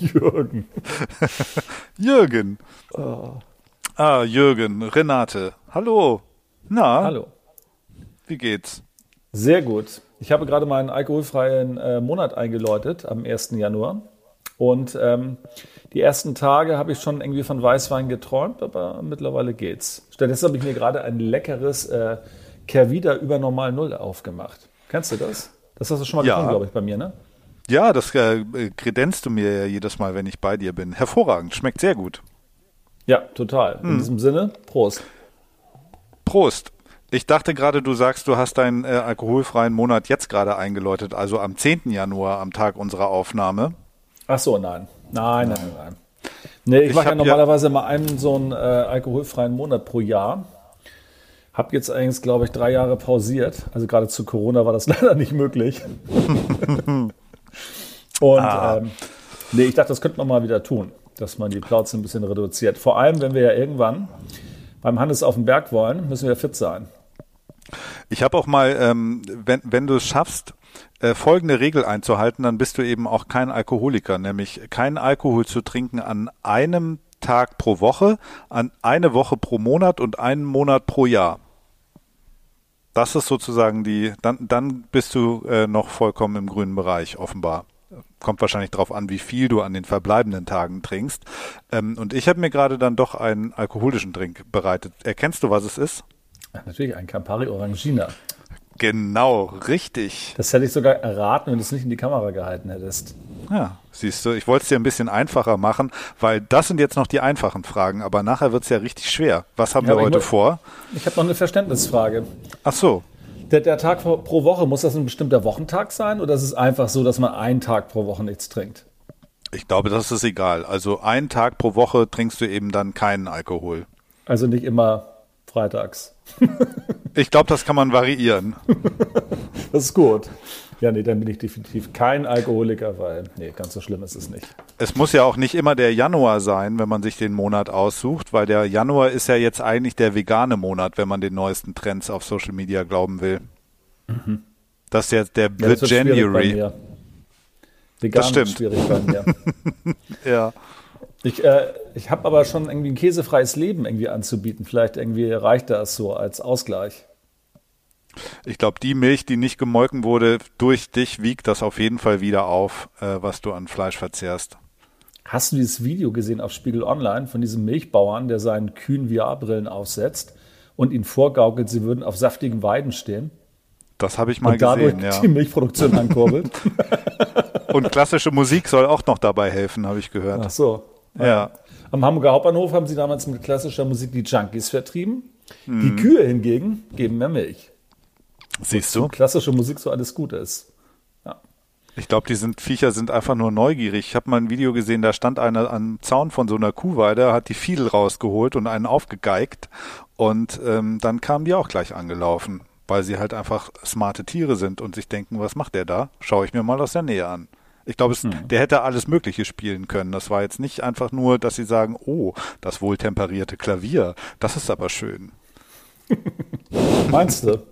Jürgen. Jürgen. Oh. Ah, Jürgen, Renate. Hallo. Na? Hallo. Wie geht's? Sehr gut. Ich habe gerade meinen alkoholfreien äh, Monat eingeläutet am 1. Januar. Und ähm, die ersten Tage habe ich schon irgendwie von Weißwein geträumt, aber mittlerweile geht's. Stattdessen habe ich mir gerade ein leckeres äh, Kervida über Normal Null aufgemacht. Kennst du das? Das hast du schon mal ja. getrunken, glaube ich, bei mir, ne? Ja, das äh, kredenzt du mir ja jedes Mal, wenn ich bei dir bin. Hervorragend, schmeckt sehr gut. Ja, total. In hm. diesem Sinne, Prost. Prost. Ich dachte gerade, du sagst, du hast deinen äh, alkoholfreien Monat jetzt gerade eingeläutet, also am 10. Januar, am Tag unserer Aufnahme. Ach so, nein. Nein, nein, nein. nein. Nee, ich, ich mache ja normalerweise ja mal einen so einen äh, alkoholfreien Monat pro Jahr. Hab jetzt eigentlich, glaube ich, drei Jahre pausiert. Also gerade zu Corona war das leider nicht möglich. Und ah. ähm, nee, ich dachte, das könnte man mal wieder tun, dass man die Plauze ein bisschen reduziert. Vor allem, wenn wir ja irgendwann beim Hannes auf den Berg wollen, müssen wir fit sein. Ich habe auch mal, ähm, wenn, wenn du es schaffst, äh, folgende Regel einzuhalten, dann bist du eben auch kein Alkoholiker, nämlich keinen Alkohol zu trinken an einem Tag pro Woche, an eine Woche pro Monat und einen Monat pro Jahr. Das ist sozusagen die, dann, dann bist du äh, noch vollkommen im grünen Bereich, offenbar. Kommt wahrscheinlich darauf an, wie viel du an den verbleibenden Tagen trinkst. Ähm, und ich habe mir gerade dann doch einen alkoholischen Drink bereitet. Erkennst du, was es ist? natürlich, ein Campari Orangina. Genau, richtig. Das hätte ich sogar erraten, wenn du es nicht in die Kamera gehalten hättest. Ja, siehst du, ich wollte es dir ein bisschen einfacher machen, weil das sind jetzt noch die einfachen Fragen, aber nachher wird es ja richtig schwer. Was haben ja, wir heute muss, vor? Ich habe noch eine Verständnisfrage. Ach so. Der, der, Tag pro Woche, muss das ein bestimmter Wochentag sein oder ist es einfach so, dass man einen Tag pro Woche nichts trinkt? Ich glaube, das ist egal. Also einen Tag pro Woche trinkst du eben dann keinen Alkohol. Also nicht immer freitags. ich glaube, das kann man variieren. das ist gut. Ja, nee, dann bin ich definitiv kein Alkoholiker, weil, nee, ganz so schlimm ist es nicht. Es muss ja auch nicht immer der Januar sein, wenn man sich den Monat aussucht, weil der Januar ist ja jetzt eigentlich der vegane Monat, wenn man den neuesten Trends auf Social Media glauben will. Mhm. Das ist jetzt der ja, The January. Vegan das stimmt. Ist schwierig bei mir. ja. Ich, äh, ich habe aber schon irgendwie ein käsefreies Leben irgendwie anzubieten. Vielleicht irgendwie reicht das so als Ausgleich. Ich glaube, die Milch, die nicht gemolken wurde, durch dich wiegt das auf jeden Fall wieder auf, äh, was du an Fleisch verzehrst. Hast du dieses Video gesehen auf Spiegel Online von diesem Milchbauern, der seinen kühn VR-Brillen aufsetzt und ihn vorgaukelt, sie würden auf saftigen Weiden stehen? Das habe ich mal und dadurch gesehen, ja. die Milchproduktion ankurbelt. und klassische Musik soll auch noch dabei helfen, habe ich gehört. Ach so. Ja. Am Hamburger Hauptbahnhof haben sie damals mit klassischer Musik die Junkies vertrieben. Mhm. Die Kühe hingegen geben mehr Milch. Siehst du? Klassische Musik so alles gut ist. Ja. Ich glaube, die sind, Viecher sind einfach nur neugierig. Ich habe mal ein Video gesehen, da stand einer am Zaun von so einer Kuhweide, hat die Fiedel rausgeholt und einen aufgegeigt. Und ähm, dann kamen die auch gleich angelaufen, weil sie halt einfach smarte Tiere sind und sich denken, was macht der da? Schaue ich mir mal aus der Nähe an. Ich glaube, hm. der hätte alles Mögliche spielen können. Das war jetzt nicht einfach nur, dass sie sagen, oh, das wohltemperierte Klavier, das ist aber schön. Meinst du?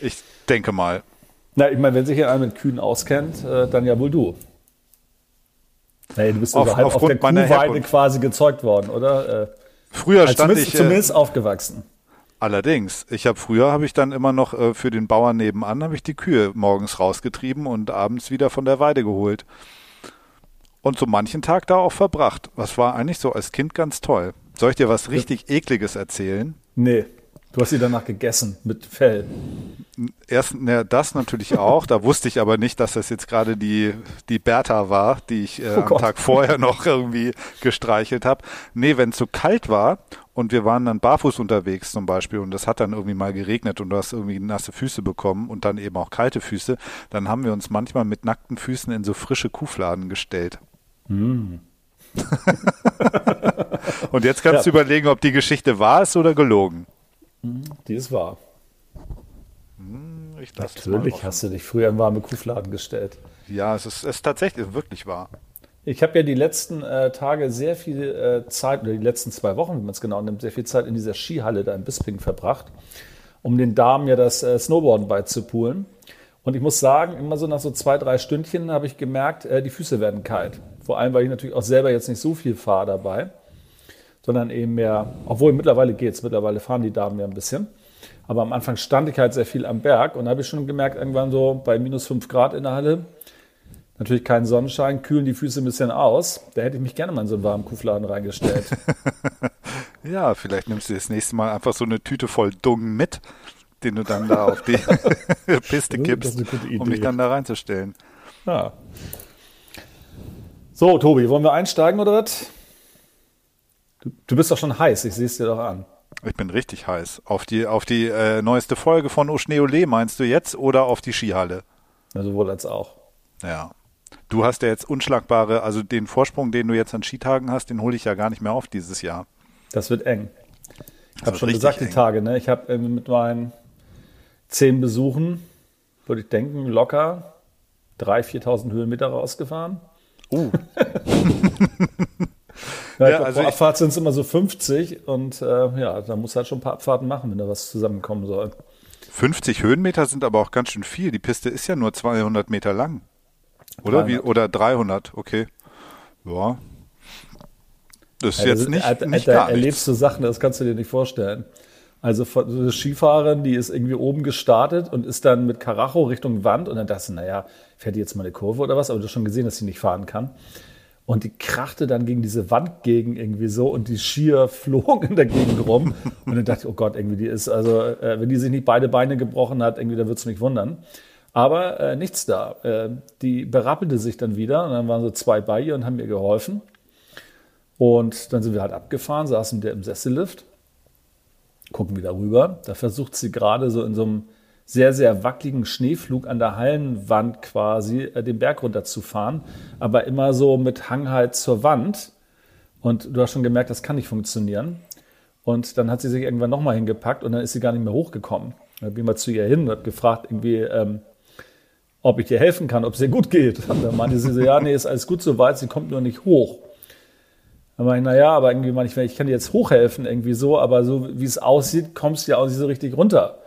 Ich denke mal. Na, ich meine, wenn sich hier einer mit Kühen auskennt, äh, dann ja wohl du. Hey, du bist auf, auf, auf der Kuhweide quasi gezeugt worden, oder? Äh, Früher also stand ich äh, zumindest aufgewachsen. Allerdings, ich habe früher habe ich dann immer noch äh, für den Bauern nebenan habe ich die Kühe morgens rausgetrieben und abends wieder von der Weide geholt. Und so manchen Tag da auch verbracht. Was war eigentlich so als Kind ganz toll. Soll ich dir was richtig ekliges erzählen? Nee. Du hast sie danach gegessen mit Fell. Erst ne, das natürlich auch. Da wusste ich aber nicht, dass das jetzt gerade die, die Bertha war, die ich äh, oh am Tag vorher noch irgendwie gestreichelt habe. Nee, wenn es so kalt war und wir waren dann barfuß unterwegs zum Beispiel und es hat dann irgendwie mal geregnet und du hast irgendwie nasse Füße bekommen und dann eben auch kalte Füße, dann haben wir uns manchmal mit nackten Füßen in so frische Kuhfladen gestellt. Mm. und jetzt kannst ja. du überlegen, ob die Geschichte wahr ist oder gelogen. Die ist wahr. Hm, Natürlich hast du dich früher in warme Kuhfladen gestellt. Ja, es ist, es ist tatsächlich wirklich wahr. Ich habe ja die letzten äh, Tage sehr viel äh, Zeit, oder die letzten zwei Wochen, wenn man es genau nimmt, sehr viel Zeit in dieser Skihalle da in Bisping verbracht, um den Damen ja das äh, Snowboarden beizupulen. Und ich muss sagen, immer so nach so zwei, drei Stündchen habe ich gemerkt, äh, die Füße werden kalt. Vor allem, weil ich natürlich auch selber jetzt nicht so viel fahre dabei, sondern eben mehr, obwohl mittlerweile geht's, mittlerweile fahren die Damen ja ein bisschen. Aber am Anfang stand ich halt sehr viel am Berg und da habe ich schon gemerkt, irgendwann so bei minus fünf Grad in der Halle, natürlich kein Sonnenschein, kühlen die Füße ein bisschen aus. Da hätte ich mich gerne mal in so einen warmen Kuhfladen reingestellt. ja, vielleicht nimmst du das nächste Mal einfach so eine Tüte voll Dung mit, den du dann da auf die Piste kippst, um dich dann da reinzustellen. Ja. So, Tobi, wollen wir einsteigen oder was? Du, du bist doch schon heiß, ich sehe es dir doch an. Ich bin richtig heiß. Auf die, auf die äh, neueste Folge von Oschneole meinst du jetzt oder auf die Skihalle? Ja, sowohl als auch. Ja. Du hast ja jetzt unschlagbare, also den Vorsprung, den du jetzt an Skitagen hast, den hole ich ja gar nicht mehr auf dieses Jahr. Das wird eng. Ich habe schon gesagt, eng. die Tage, ne? Ich habe mit meinen zehn Besuchen, würde ich denken, locker 3.000, 4.000 Höhenmeter rausgefahren. Uh. ja, ja also pro Abfahrt sind es immer so 50 und äh, ja, da muss halt schon ein paar Abfahrten machen, wenn da was zusammenkommen soll. 50 Höhenmeter sind aber auch ganz schön viel. Die Piste ist ja nur 200 Meter lang. Oder 300. wie oder 300, okay. Ja. Das ist ja, jetzt nicht, ist, nicht gar erlebst du Sachen, das kannst du dir nicht vorstellen. Also so eine Skifahrerin, die ist irgendwie oben gestartet und ist dann mit Karacho Richtung Wand und dann dachte sie, naja, fährt die jetzt mal eine Kurve oder was? Aber du hast schon gesehen, dass sie nicht fahren kann. Und die krachte dann gegen diese Wand gegen irgendwie so und die Skier flogen in der Gegend rum. Und dann dachte ich, oh Gott, irgendwie die ist, also äh, wenn die sich nicht beide Beine gebrochen hat, irgendwie, da wird's mich wundern. Aber äh, nichts da. Äh, die berappelte sich dann wieder und dann waren so zwei bei ihr und haben ihr geholfen. Und dann sind wir halt abgefahren, saßen der im Sessellift, gucken wieder rüber. Da versucht sie gerade so in so einem sehr, sehr wackeligen Schneeflug an der Hallenwand quasi äh, den Berg runter zu fahren, aber immer so mit Hang halt zur Wand. Und du hast schon gemerkt, das kann nicht funktionieren. Und dann hat sie sich irgendwann nochmal hingepackt und dann ist sie gar nicht mehr hochgekommen. Da bin ich mal zu ihr hin und habe gefragt, irgendwie, ähm, ob ich dir helfen kann, ob es dir gut geht. Und dann meinte sie so, ja, nee, ist alles gut soweit, sie kommt nur nicht hoch. Dann meinte ich, naja, aber irgendwie meine ich, ich kann dir jetzt hochhelfen, irgendwie so, aber so wie es aussieht, kommst du ja auch nicht so richtig runter.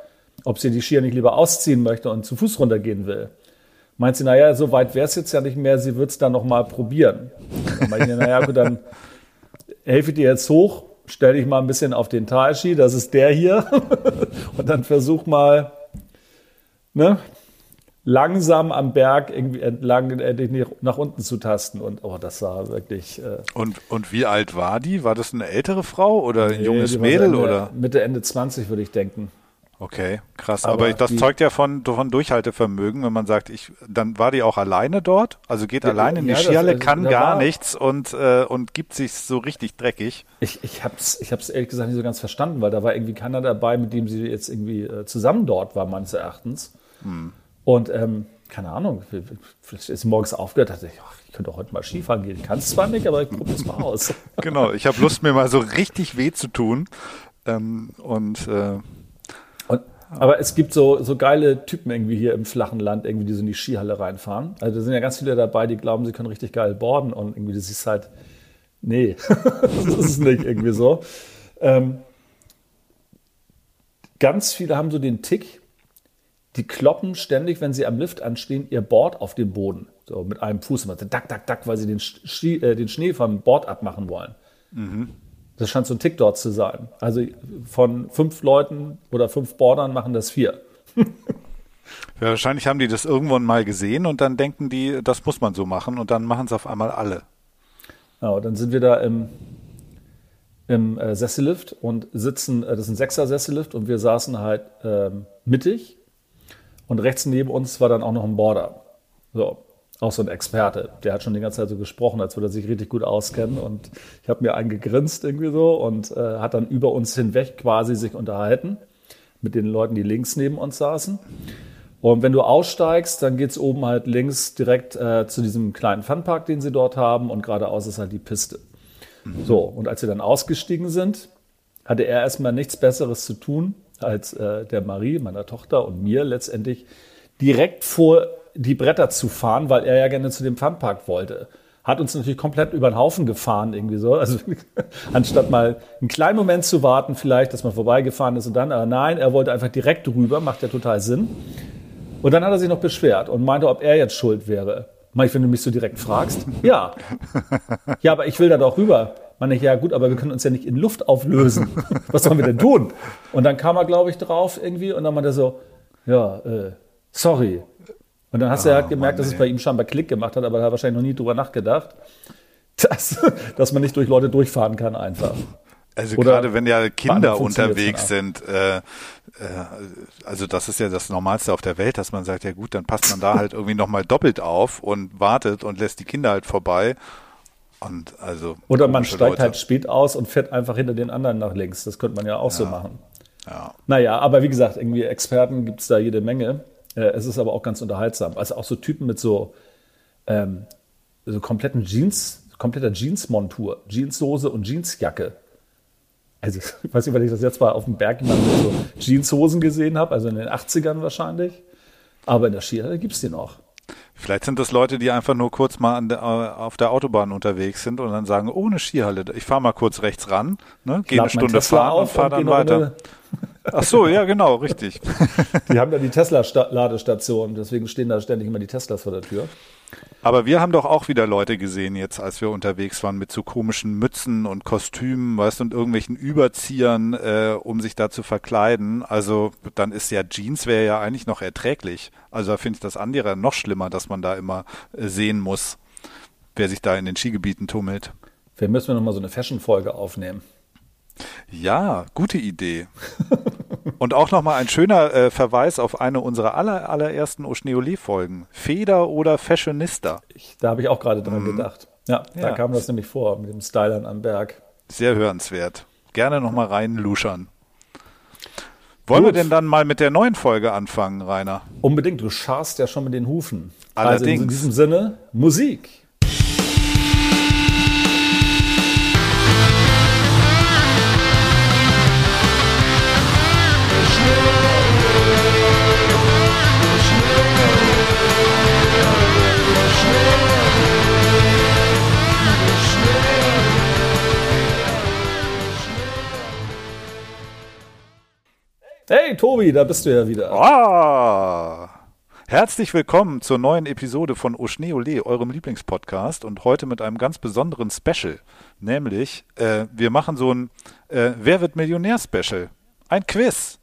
Ob sie die Skier nicht lieber ausziehen möchte und zu Fuß runtergehen will. Meint sie, naja, so weit wäre es jetzt ja nicht mehr, sie wird es dann nochmal probieren. Dann meinte ich, naja, gut, dann helfe ich dir jetzt hoch, stell dich mal ein bisschen auf den Talski, das ist der hier, und dann versuch mal, ne, langsam am Berg irgendwie entlang dich nach unten zu tasten. Und oh, das war wirklich. Äh und, und wie alt war die? War das eine ältere Frau oder ein nee, junges Mädel? Ende, oder? Mitte, Ende 20, würde ich denken. Okay, krass. Aber, Aber das die, zeugt ja von, von Durchhaltevermögen, wenn man sagt, ich, dann war die auch alleine dort, also geht ja, alleine in die ja, Skihalle, das, also, kann gar war, nichts und, äh, und gibt sich so richtig dreckig. Ich, ich hab's, ich hab's ehrlich gesagt nicht so ganz verstanden, weil da war irgendwie keiner dabei, mit dem sie jetzt irgendwie äh, zusammen dort war, meines Erachtens. Hm. Und ähm, keine Ahnung, vielleicht ist sie morgens aufgehört, dachte ich, ach, ich könnte auch heute mal Skifahren gehen. Ich kann es zwar nicht, aber ich probiere es mal aus. genau, ich habe Lust, mir mal so richtig weh zu tun. Ähm, und, äh, und aber es gibt so, so geile Typen irgendwie hier im flachen Land, irgendwie, die so in die Skihalle reinfahren. Also da sind ja ganz viele dabei, die glauben, sie können richtig geil boarden und irgendwie, das ist halt, nee, das ist nicht irgendwie so. Ähm, ganz viele haben so den Tick, die kloppen ständig, wenn sie am Lift anstehen, ihr Board auf den Boden. So mit einem Fuß. Dack, dack, dack, weil sie den, Ski, äh, den Schnee vom Board abmachen wollen. Mhm. Das scheint so ein Tick dort zu sein. Also von fünf Leuten oder fünf Boardern machen das vier. ja, wahrscheinlich haben die das irgendwann mal gesehen und dann denken die, das muss man so machen und dann machen es auf einmal alle. Ja, dann sind wir da im, im äh, Sessellift und sitzen, äh, das ist ein Sechser-Sessellift und wir saßen halt ähm, mittig und rechts neben uns war dann auch noch ein Border. So, auch so ein Experte. Der hat schon die ganze Zeit so gesprochen, als würde er sich richtig gut auskennen. Und ich habe mir einen gegrinst irgendwie so und äh, hat dann über uns hinweg quasi sich unterhalten mit den Leuten, die links neben uns saßen. Und wenn du aussteigst, dann geht's oben halt links direkt äh, zu diesem kleinen Funpark, den sie dort haben. Und geradeaus ist halt die Piste. Mhm. So, und als wir dann ausgestiegen sind, hatte er erstmal nichts Besseres zu tun, als äh, der Marie, meiner Tochter und mir letztendlich direkt vor die Bretter zu fahren, weil er ja gerne zu dem Funpark wollte. Hat uns natürlich komplett über den Haufen gefahren, irgendwie so. Also anstatt mal einen kleinen Moment zu warten, vielleicht, dass man vorbeigefahren ist und dann, aber nein, er wollte einfach direkt rüber, macht ja total Sinn. Und dann hat er sich noch beschwert und meinte, ob er jetzt schuld wäre. Mach ich, wenn du mich so direkt fragst? Ja. Ja, aber ich will da doch rüber. Meine ich, ja gut, aber wir können uns ja nicht in Luft auflösen. Was sollen wir denn tun? Und dann kam er, glaube ich, drauf irgendwie und dann meinte er so, ja, äh, sorry. Und dann hast du ja halt gemerkt, Mann, dass es bei ihm scheinbar Klick gemacht hat, aber er hat wahrscheinlich noch nie drüber nachgedacht, dass, dass man nicht durch Leute durchfahren kann einfach. Also Oder gerade wenn ja Kinder unterwegs sind, äh, äh, also das ist ja das Normalste auf der Welt, dass man sagt, ja gut, dann passt man da halt irgendwie nochmal doppelt auf und wartet und lässt die Kinder halt vorbei. Und also Oder man steigt Leute. halt spät aus und fährt einfach hinter den anderen nach links. Das könnte man ja auch ja. so machen. Ja. Naja, aber wie gesagt, irgendwie Experten gibt es da jede Menge. Äh, es ist aber auch ganz unterhaltsam. Also auch so Typen mit so, ähm, so kompletten Jeans, kompletter Jeansmontur, Jeanshose und Jeansjacke. Also ich weiß nicht, weil ich das jetzt mal auf dem Berg mit so Jeanshosen gesehen habe, also in den 80ern wahrscheinlich. Aber in der Skihalle gibt es die noch. Vielleicht sind das Leute, die einfach nur kurz mal der, auf der Autobahn unterwegs sind und dann sagen, ohne Skihalle, ich fahre mal kurz rechts ran, ne, gehe eine Stunde fahren und fahre dann weiter. Ach so, ja, genau, richtig. Die haben ja die Tesla-Ladestation, deswegen stehen da ständig immer die Teslas vor der Tür. Aber wir haben doch auch wieder Leute gesehen jetzt, als wir unterwegs waren mit so komischen Mützen und Kostümen, weißt du, und irgendwelchen Überziehern, äh, um sich da zu verkleiden. Also dann ist ja Jeans wäre ja eigentlich noch erträglich. Also da finde ich das andere noch schlimmer, dass man da immer äh, sehen muss, wer sich da in den Skigebieten tummelt. Vielleicht müssen wir nochmal so eine Fashion-Folge aufnehmen. Ja, gute Idee. Und auch nochmal ein schöner äh, Verweis auf eine unserer aller, allerersten Oschneoli-Folgen. Feder oder Fashionista? Ich, da habe ich auch gerade dran mhm. gedacht. Ja, ja, da kam das nämlich vor mit dem Stylern am Berg. Sehr hörenswert. Gerne nochmal reinluschern. Wollen Gut. wir denn dann mal mit der neuen Folge anfangen, Rainer? Unbedingt, du scharst ja schon mit den Hufen. Allerdings. Also in diesem Sinne, Musik. Hey Tobi, da bist du ja wieder. Ah, herzlich willkommen zur neuen Episode von Oschneole, eurem Lieblingspodcast und heute mit einem ganz besonderen Special, nämlich äh, wir machen so ein äh, Wer wird Millionär-Special, ein Quiz.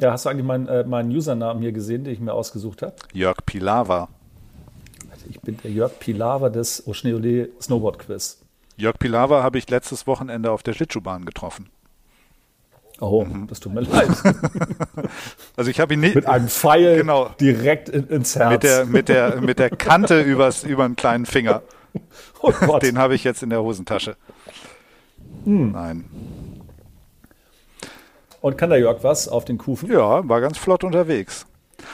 Ja, hast du eigentlich meinen, äh, meinen Usernamen hier gesehen, den ich mir ausgesucht habe? Jörg Pilawa. Ich bin der Jörg Pilawa des Oschneole Snowboard Quiz. Jörg Pilawa habe ich letztes Wochenende auf der Schlittschuhbahn getroffen. Oh, mhm. das tut mir leid. Also ich habe ihn nicht mit einem Pfeil genau, direkt in, ins Herz. Mit der, mit der, mit der Kante übers, über den kleinen Finger. Oh Gott. Den habe ich jetzt in der Hosentasche. Hm. Nein. Und kann der Jörg was auf den Kufen? Ja, war ganz flott unterwegs.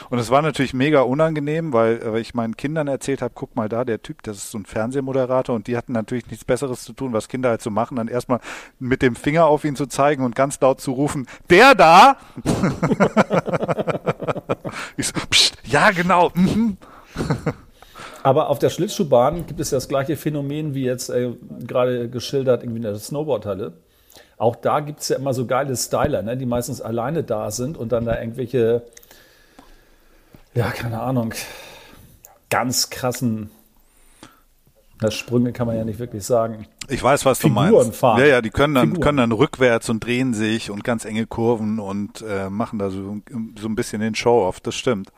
Und es war natürlich mega unangenehm, weil äh, ich meinen Kindern erzählt habe, guck mal da, der Typ, das ist so ein Fernsehmoderator und die hatten natürlich nichts Besseres zu tun, was Kinder halt zu so machen, dann erstmal mit dem Finger auf ihn zu zeigen und ganz laut zu rufen, der da! ich so, pst, ja genau. Mhm. Aber auf der Schlittschuhbahn gibt es das gleiche Phänomen wie jetzt äh, gerade geschildert irgendwie in der Snowboardhalle. Auch da gibt es ja immer so geile Styler, ne, die meistens alleine da sind und dann da irgendwelche ja, keine Ahnung, ganz krassen das Sprünge kann man ja nicht wirklich sagen. Ich weiß, was Figuren du meinst. Fahren. Ja, ja, die können dann, können dann rückwärts und drehen sich und ganz enge Kurven und äh, machen da so, so ein bisschen den Show-off, das stimmt.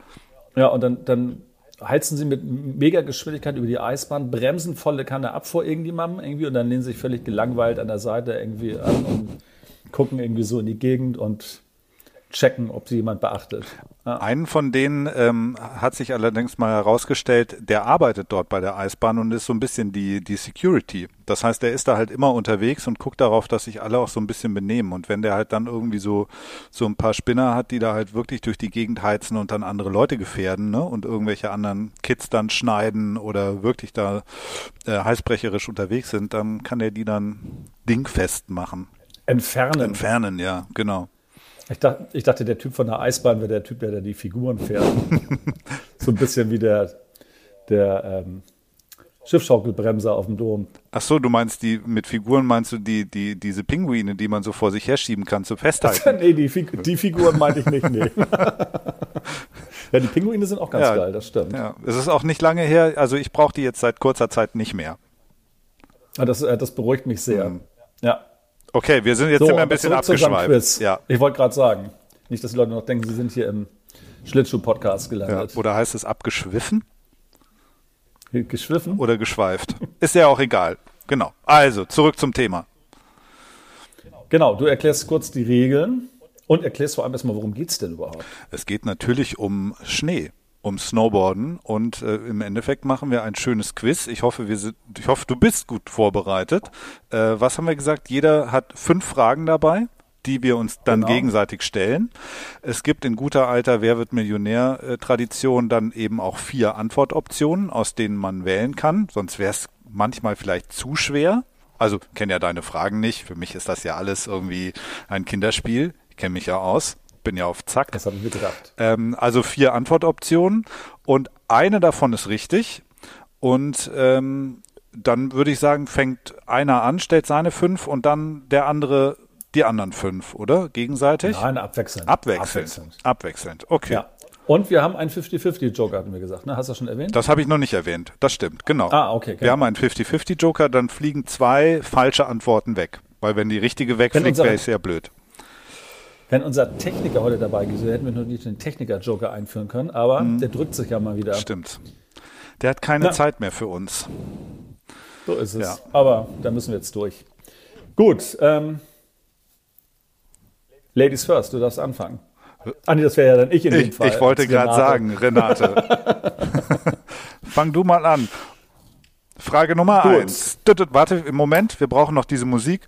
Ja, und dann, dann heizen sie mit mega Geschwindigkeit über die Eisbahn, bremsen volle Kanne ab vor irgendjemandem irgendwie und dann lehnen sie sich völlig gelangweilt an der Seite irgendwie an und gucken irgendwie so in die Gegend und checken, ob sie jemand beachtet. Ja. Einen von denen ähm, hat sich allerdings mal herausgestellt, der arbeitet dort bei der Eisbahn und ist so ein bisschen die, die Security. Das heißt, der ist da halt immer unterwegs und guckt darauf, dass sich alle auch so ein bisschen benehmen. Und wenn der halt dann irgendwie so, so ein paar Spinner hat, die da halt wirklich durch die Gegend heizen und dann andere Leute gefährden, ne, und irgendwelche anderen Kids dann schneiden oder wirklich da äh, heißbrecherisch unterwegs sind, dann kann er die dann dingfest machen. Entfernen. Entfernen, ja, genau. Ich dachte, ich dachte, der Typ von der Eisbahn wäre der Typ, der da die Figuren fährt. so ein bisschen wie der, der ähm, Schiffschaukelbremser auf dem Dom. Ach so, du meinst die mit Figuren meinst du die die diese Pinguine, die man so vor sich herschieben kann zum Festhalten? nee, die, Fig die Figuren meinte ich nicht, nee. Ja, die Pinguine sind auch ganz Ja. geil, das stimmt. Ja, es ist auch nicht lange her, also ich brauche die jetzt seit kurzer Zeit nicht mehr. Ah, Das, äh, das beruhigt mich sehr. Mhm. Ja. Okay, wir sind jetzt So, wir ein bisschen abgeschweift. Ja. Ich wollte gerade sagen, nicht, dass die Leute noch denken, sie sind hier im Schlittschuh-Podcast ja. gelandet. Oder heißt es abgeschwiffen Geschwiffen. oder geschweift? Ist ja auch egal. Genau. Also, zurück zum Thema. Genau, du erklärst kurz die Regeln und erklärst vor allem erstmal, worum geht's denn überhaupt? Es geht natürlich um Schnee, um Snowboarden und äh, im Endeffekt machen wir ein schönes Quiz. Ich hoffe, wir sind, ich hoffe, du bist gut vorbereitet. Äh, was haben wir gesagt? Jeder hat fünf Fragen dabei, die wir uns dann Genau. gegenseitig stellen. Es gibt in guter alter Wer wird Millionär äh, Tradition dann eben auch vier Antwortoptionen, aus denen man wählen kann. Sonst wäre es manchmal vielleicht zu schwer. Also kenne ja deine Fragen nicht. Für mich ist das ja alles irgendwie ein Kinderspiel. Ich kenne mich ja aus. Bin ja auf Zack. Das habe ich mir gedacht. Ähm, also vier Antwortoptionen und eine davon ist richtig. Und ähm, dann würde ich sagen, fängt einer an, stellt seine fünf und dann der andere die anderen fünf, oder? Gegenseitig? Nein, abwechselnd. Abwechselnd. Abwechselnd. Okay. Ja. Und wir haben einen 50-50-Joker, hatten wir gesagt. Ne? Hast du das schon erwähnt? Das habe ich noch nicht erwähnt. Das stimmt, genau. Ah, okay, Wir genau. haben einen 50-50-Joker, dann fliegen zwei falsche Antworten weg. Weil wenn die richtige wegfliegt, wäre es sehr blöd. Wenn unser Techniker heute dabei gewesen wäre, hätten wir nur nicht den Techniker-Joker einführen können, aber Mhm. der drückt sich ja mal wieder. Stimmt. Der hat keine Na. Zeit mehr für uns. So ist es. Ja. Aber da müssen wir jetzt durch. Gut. Ähm, Ladies first, du darfst anfangen. Ah, nee, das wäre ja dann ich in dem Ich, Fall. ich wollte gerade sagen, Renate. Fang du mal an. Frage Nummer eins. Warte, im Moment, wir brauchen noch diese Musik.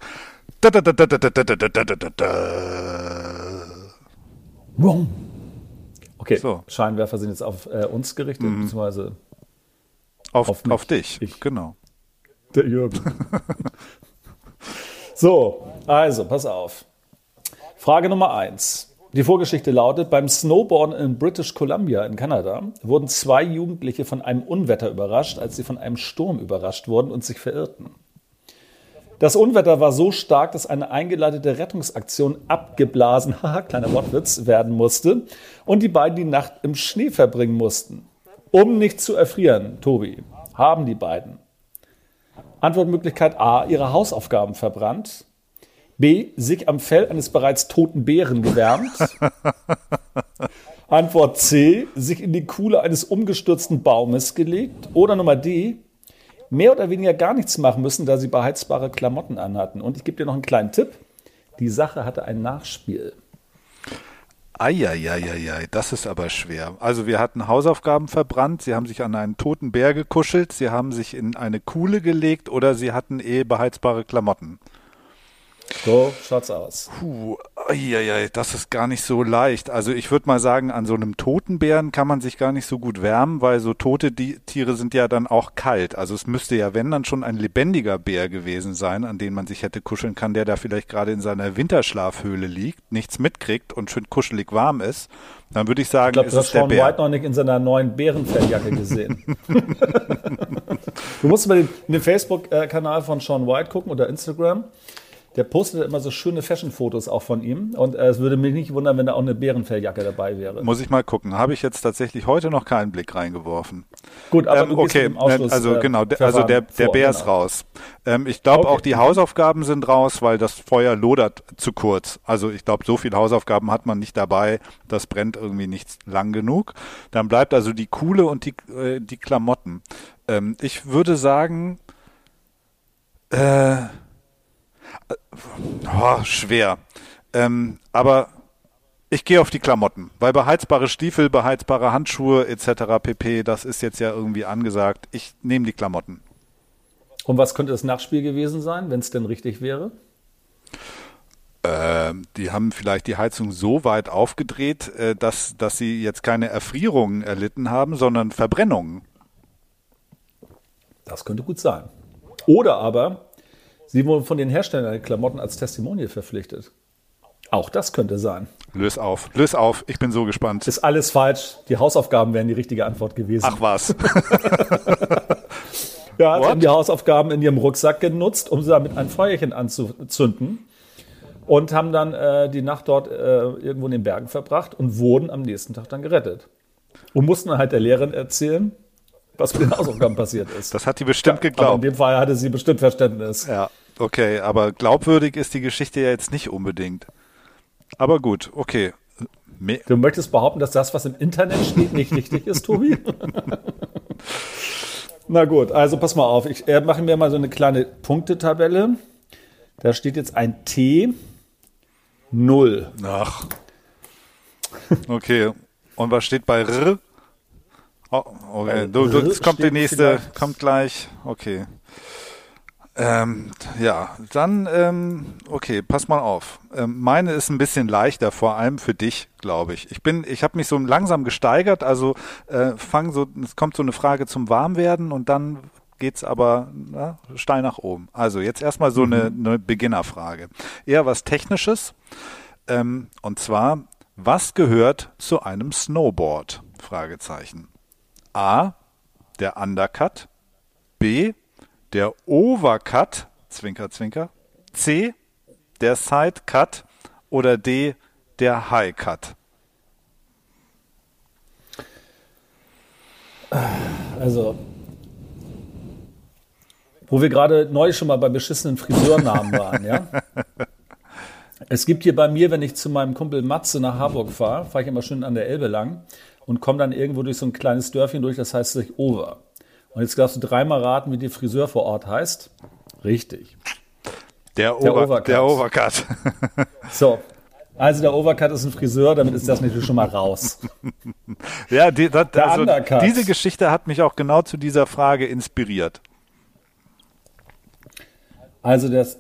Okay, so. Scheinwerfer sind jetzt auf äh, uns gerichtet, mhm. beziehungsweise auf, auf, auf dich. Ich. Genau. Der Jürgen. so, also, pass auf. Frage Nummer eins. Die Vorgeschichte lautet, beim Snowboarden in British Columbia in Kanada wurden zwei Jugendliche von einem Unwetter überrascht, als sie von einem Sturm überrascht wurden und sich verirrten. Das Unwetter war so stark, dass eine eingeleitete Rettungsaktion abgeblasen, haha, kleiner Wortwitz, werden musste und die beiden die Nacht im Schnee verbringen mussten. Um nicht zu erfrieren, Tobi, haben die beiden Antwortmöglichkeit A, ihre Hausaufgaben verbrannt. B, sich am Fell eines bereits toten Bären gewärmt. Antwort C, sich in die Kuhle eines umgestürzten Baumes gelegt. Oder Nummer D, mehr oder weniger gar nichts machen müssen, da sie beheizbare Klamotten anhatten. Und ich gebe dir noch einen kleinen Tipp. Die Sache hatte ein Nachspiel. Eieieiei, das ist aber schwer. Also wir hatten Hausaufgaben verbrannt, sie haben sich an einen toten Bär gekuschelt, sie haben sich in eine Kuhle gelegt oder sie hatten eh beheizbare Klamotten. So schaut's aus. Puh, eieiei, das ist gar nicht so leicht. Also ich würde mal sagen, an so einem toten Bären kann man sich gar nicht so gut wärmen, weil so tote Di Tiere sind ja dann auch kalt. Also es müsste ja, wenn dann schon ein lebendiger Bär gewesen sein, an den man sich hätte kuscheln kann, der da vielleicht gerade in seiner Winterschlafhöhle liegt, nichts mitkriegt und schön kuschelig warm ist. Dann würde ich sagen, Ich glaube, ist du hast es der Sean Bär. White noch nicht in seiner neuen Bärenfelljacke gesehen. du musst mal in den Facebook-Kanal von Sean White gucken oder Instagram. Der postet immer so schöne Fashion-Fotos auch von ihm. Und äh, es würde mich nicht wundern, wenn da auch eine Bärenfelljacke dabei wäre. Muss ich mal gucken. Habe ich jetzt tatsächlich heute noch keinen Blick reingeworfen. Gut, aber Ähm, du okay, Ausschluss, also äh, genau, der, also der, der vor, Bär ist genau. raus. Ähm, ich glaube Okay. auch die Hausaufgaben sind raus, weil das Feuer lodert zu kurz. Also ich glaube, so viele Hausaufgaben hat man nicht dabei. Das brennt irgendwie nicht lang genug. Dann bleibt also die Kuhle und die, äh, die Klamotten. Ähm, ich würde sagen, äh, oh, schwer. Ähm, aber ich gehe auf die Klamotten, weil beheizbare Stiefel, beheizbare Handschuhe etc. pp, das ist jetzt ja irgendwie angesagt. Ich nehme die Klamotten. Und was könnte das Nachspiel gewesen sein, wenn es denn richtig wäre? Ähm, die haben vielleicht die Heizung so weit aufgedreht, äh, dass, dass sie jetzt keine Erfrierungen erlitten haben, sondern Verbrennungen. Das könnte gut sein. Oder aber, sie wurden von den Herstellern der Klamotten als Testimonial verpflichtet. Auch das könnte sein. Lös auf, lös auf, ich bin so gespannt. Ist alles falsch. Die Hausaufgaben wären die richtige Antwort gewesen. Ach was. ja, sie haben die Hausaufgaben in ihrem Rucksack genutzt, um damit ein Feuerchen anzuzünden. Und haben dann äh, die Nacht dort äh, irgendwo in den Bergen verbracht und wurden am nächsten Tag dann gerettet. und mussten halt der Lehrerin erzählen, was mit den Hausaufgaben passiert ist. Das hat die bestimmt geglaubt. Aber in dem Fall hatte sie bestimmt Verständnis. Ja, okay, aber glaubwürdig ist die Geschichte ja jetzt nicht unbedingt. Aber gut, okay. Me du möchtest behaupten, dass das, was im Internet steht, nicht richtig ist, Tobi? Na gut, also pass mal auf. Ich äh, mache mir mal so eine kleine Punktetabelle. Da steht jetzt ein T 0. Ach. Okay. Und was steht bei R? Oh, okay. Du, du, es kommt die nächste, kommt gleich. Okay. Ähm, ja, dann, ähm, okay, pass mal auf. Ähm, meine ist ein bisschen leichter, vor allem für dich, glaube ich. Ich bin, ich habe mich so langsam gesteigert, also äh, fang so, es kommt so eine Frage zum Warmwerden und dann geht's aber na, steil nach oben. Also jetzt erstmal so mhm. eine, eine Beginnerfrage. Eher was Technisches. Ähm, und zwar, was gehört zu einem Snowboard? Fragezeichen. A. Der Undercut. B der Overcut, Zwinker, Zwinker, C, der Sidecut oder D, der Highcut? Also, wo wir gerade neu schon mal bei beschissenen Friseurnamen waren, ja? Es gibt hier bei mir, wenn ich zu meinem Kumpel Matze nach Harburg fahre, fahre ich immer schön an der Elbe lang und komme dann irgendwo durch so ein kleines Dörfchen durch, das heißt sich Over. Und jetzt darfst du dreimal raten, wie der Friseur vor Ort heißt. Richtig. Der, der Overcut. Der Overcut. so. Also der Overcut ist ein Friseur, damit ist das natürlich schon mal raus. ja, die, das, also, diese Geschichte hat mich auch genau zu dieser Frage inspiriert. Also das.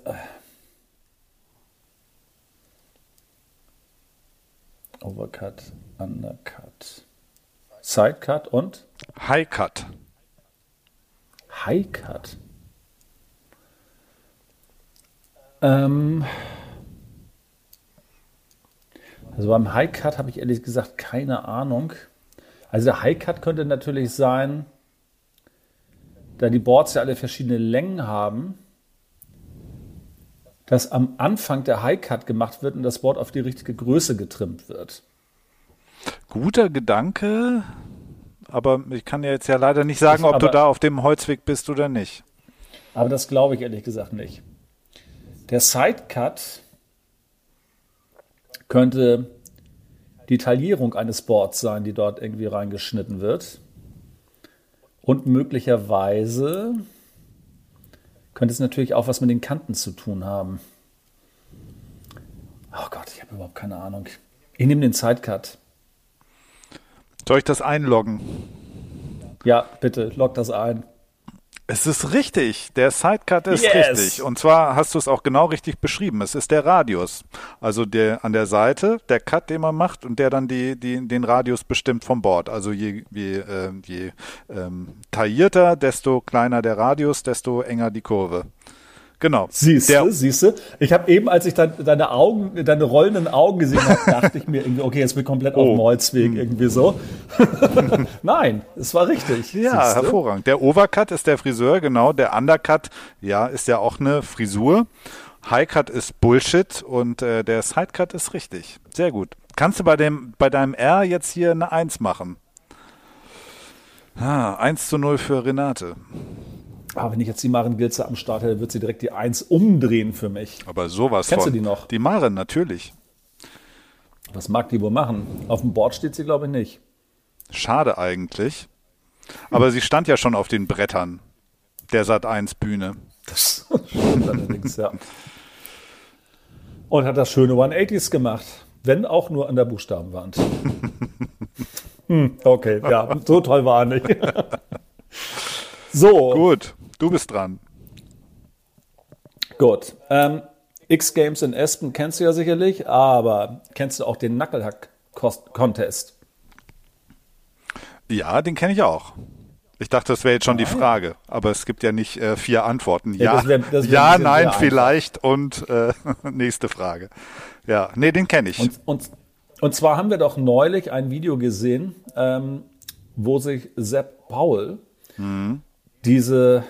Overcut, Undercut, Sidecut und? Highcut. High Cut. Ähm also beim High Cut habe ich ehrlich gesagt keine Ahnung. Also der High Cut könnte natürlich sein, da die Boards ja alle verschiedene Längen haben, dass am Anfang der High Cut gemacht wird und das Board auf die richtige Größe getrimmt wird. Guter Gedanke, aber ich kann ja jetzt ja leider nicht sagen, ob aber, du da auf dem Holzweg bist oder nicht. Aber das glaube ich ehrlich gesagt nicht. Der Sidecut könnte die Taillierung eines Boards sein, die dort irgendwie reingeschnitten wird. Und möglicherweise könnte es natürlich auch was mit den Kanten zu tun haben. Oh Gott, ich habe überhaupt keine Ahnung. Ich nehme den Sidecut. Soll ich das einloggen? Ja, bitte, log das ein. Es ist richtig. Der Sidecut ist yes. richtig. Und zwar hast du es auch genau richtig beschrieben. Es ist der Radius. Also der an der Seite, der Cut, den man macht und der dann die, die, den Radius bestimmt vom Board. Also je, je, äh, je ähm, taillierter, desto kleiner der Radius, desto enger die Kurve. Genau. Siehst du, siehst du. Ich habe eben, als ich dann deine Augen, deine rollenden Augen gesehen habe, dachte ich mir irgendwie, okay, jetzt bin ich komplett oh. auf dem Holzweg hm. irgendwie so. Nein, es war richtig. Ja, hervorragend. Der Overcut ist der Friseur, genau. Der Undercut, ja, ist ja auch eine Frisur. Highcut ist Bullshit und äh, der Sidecut ist richtig. Sehr gut. Kannst du bei dem, bei deinem R jetzt hier eine 1 machen? Ah, 1 zu 0 für Renate. Ah, wenn ich jetzt die Maren Gilze am Start hätte, wird sie direkt die Eins umdrehen für mich. Aber sowas Kennst von. du die noch? Die Maren, natürlich. Was mag die wohl machen? Auf dem Board steht sie, glaube ich, nicht. Schade eigentlich. Aber sie stand ja schon auf den Brettern der Sat 1 Bühne. Das stimmt allerdings, ja. Und hat das schöne 180s gemacht. Wenn auch nur an der Buchstabenwand. hm, okay, ja, so toll war er nicht. so. Gut. Du bist dran. Gut. Ähm, X-Games in Espen kennst du ja sicherlich, aber kennst du auch den Knucklehack-Contest? Ja, den kenne ich auch. Ich dachte, das wäre jetzt schon ah, die Frage, aber es gibt ja nicht äh, vier Antworten. Ja, ja, das wär, das wär ja nein, vielleicht und äh, nächste Frage. Ja, nee, den kenne ich. Und, und, und, zwar haben wir doch neulich ein Video gesehen, ähm, wo sich Sepp Paul mhm. Diese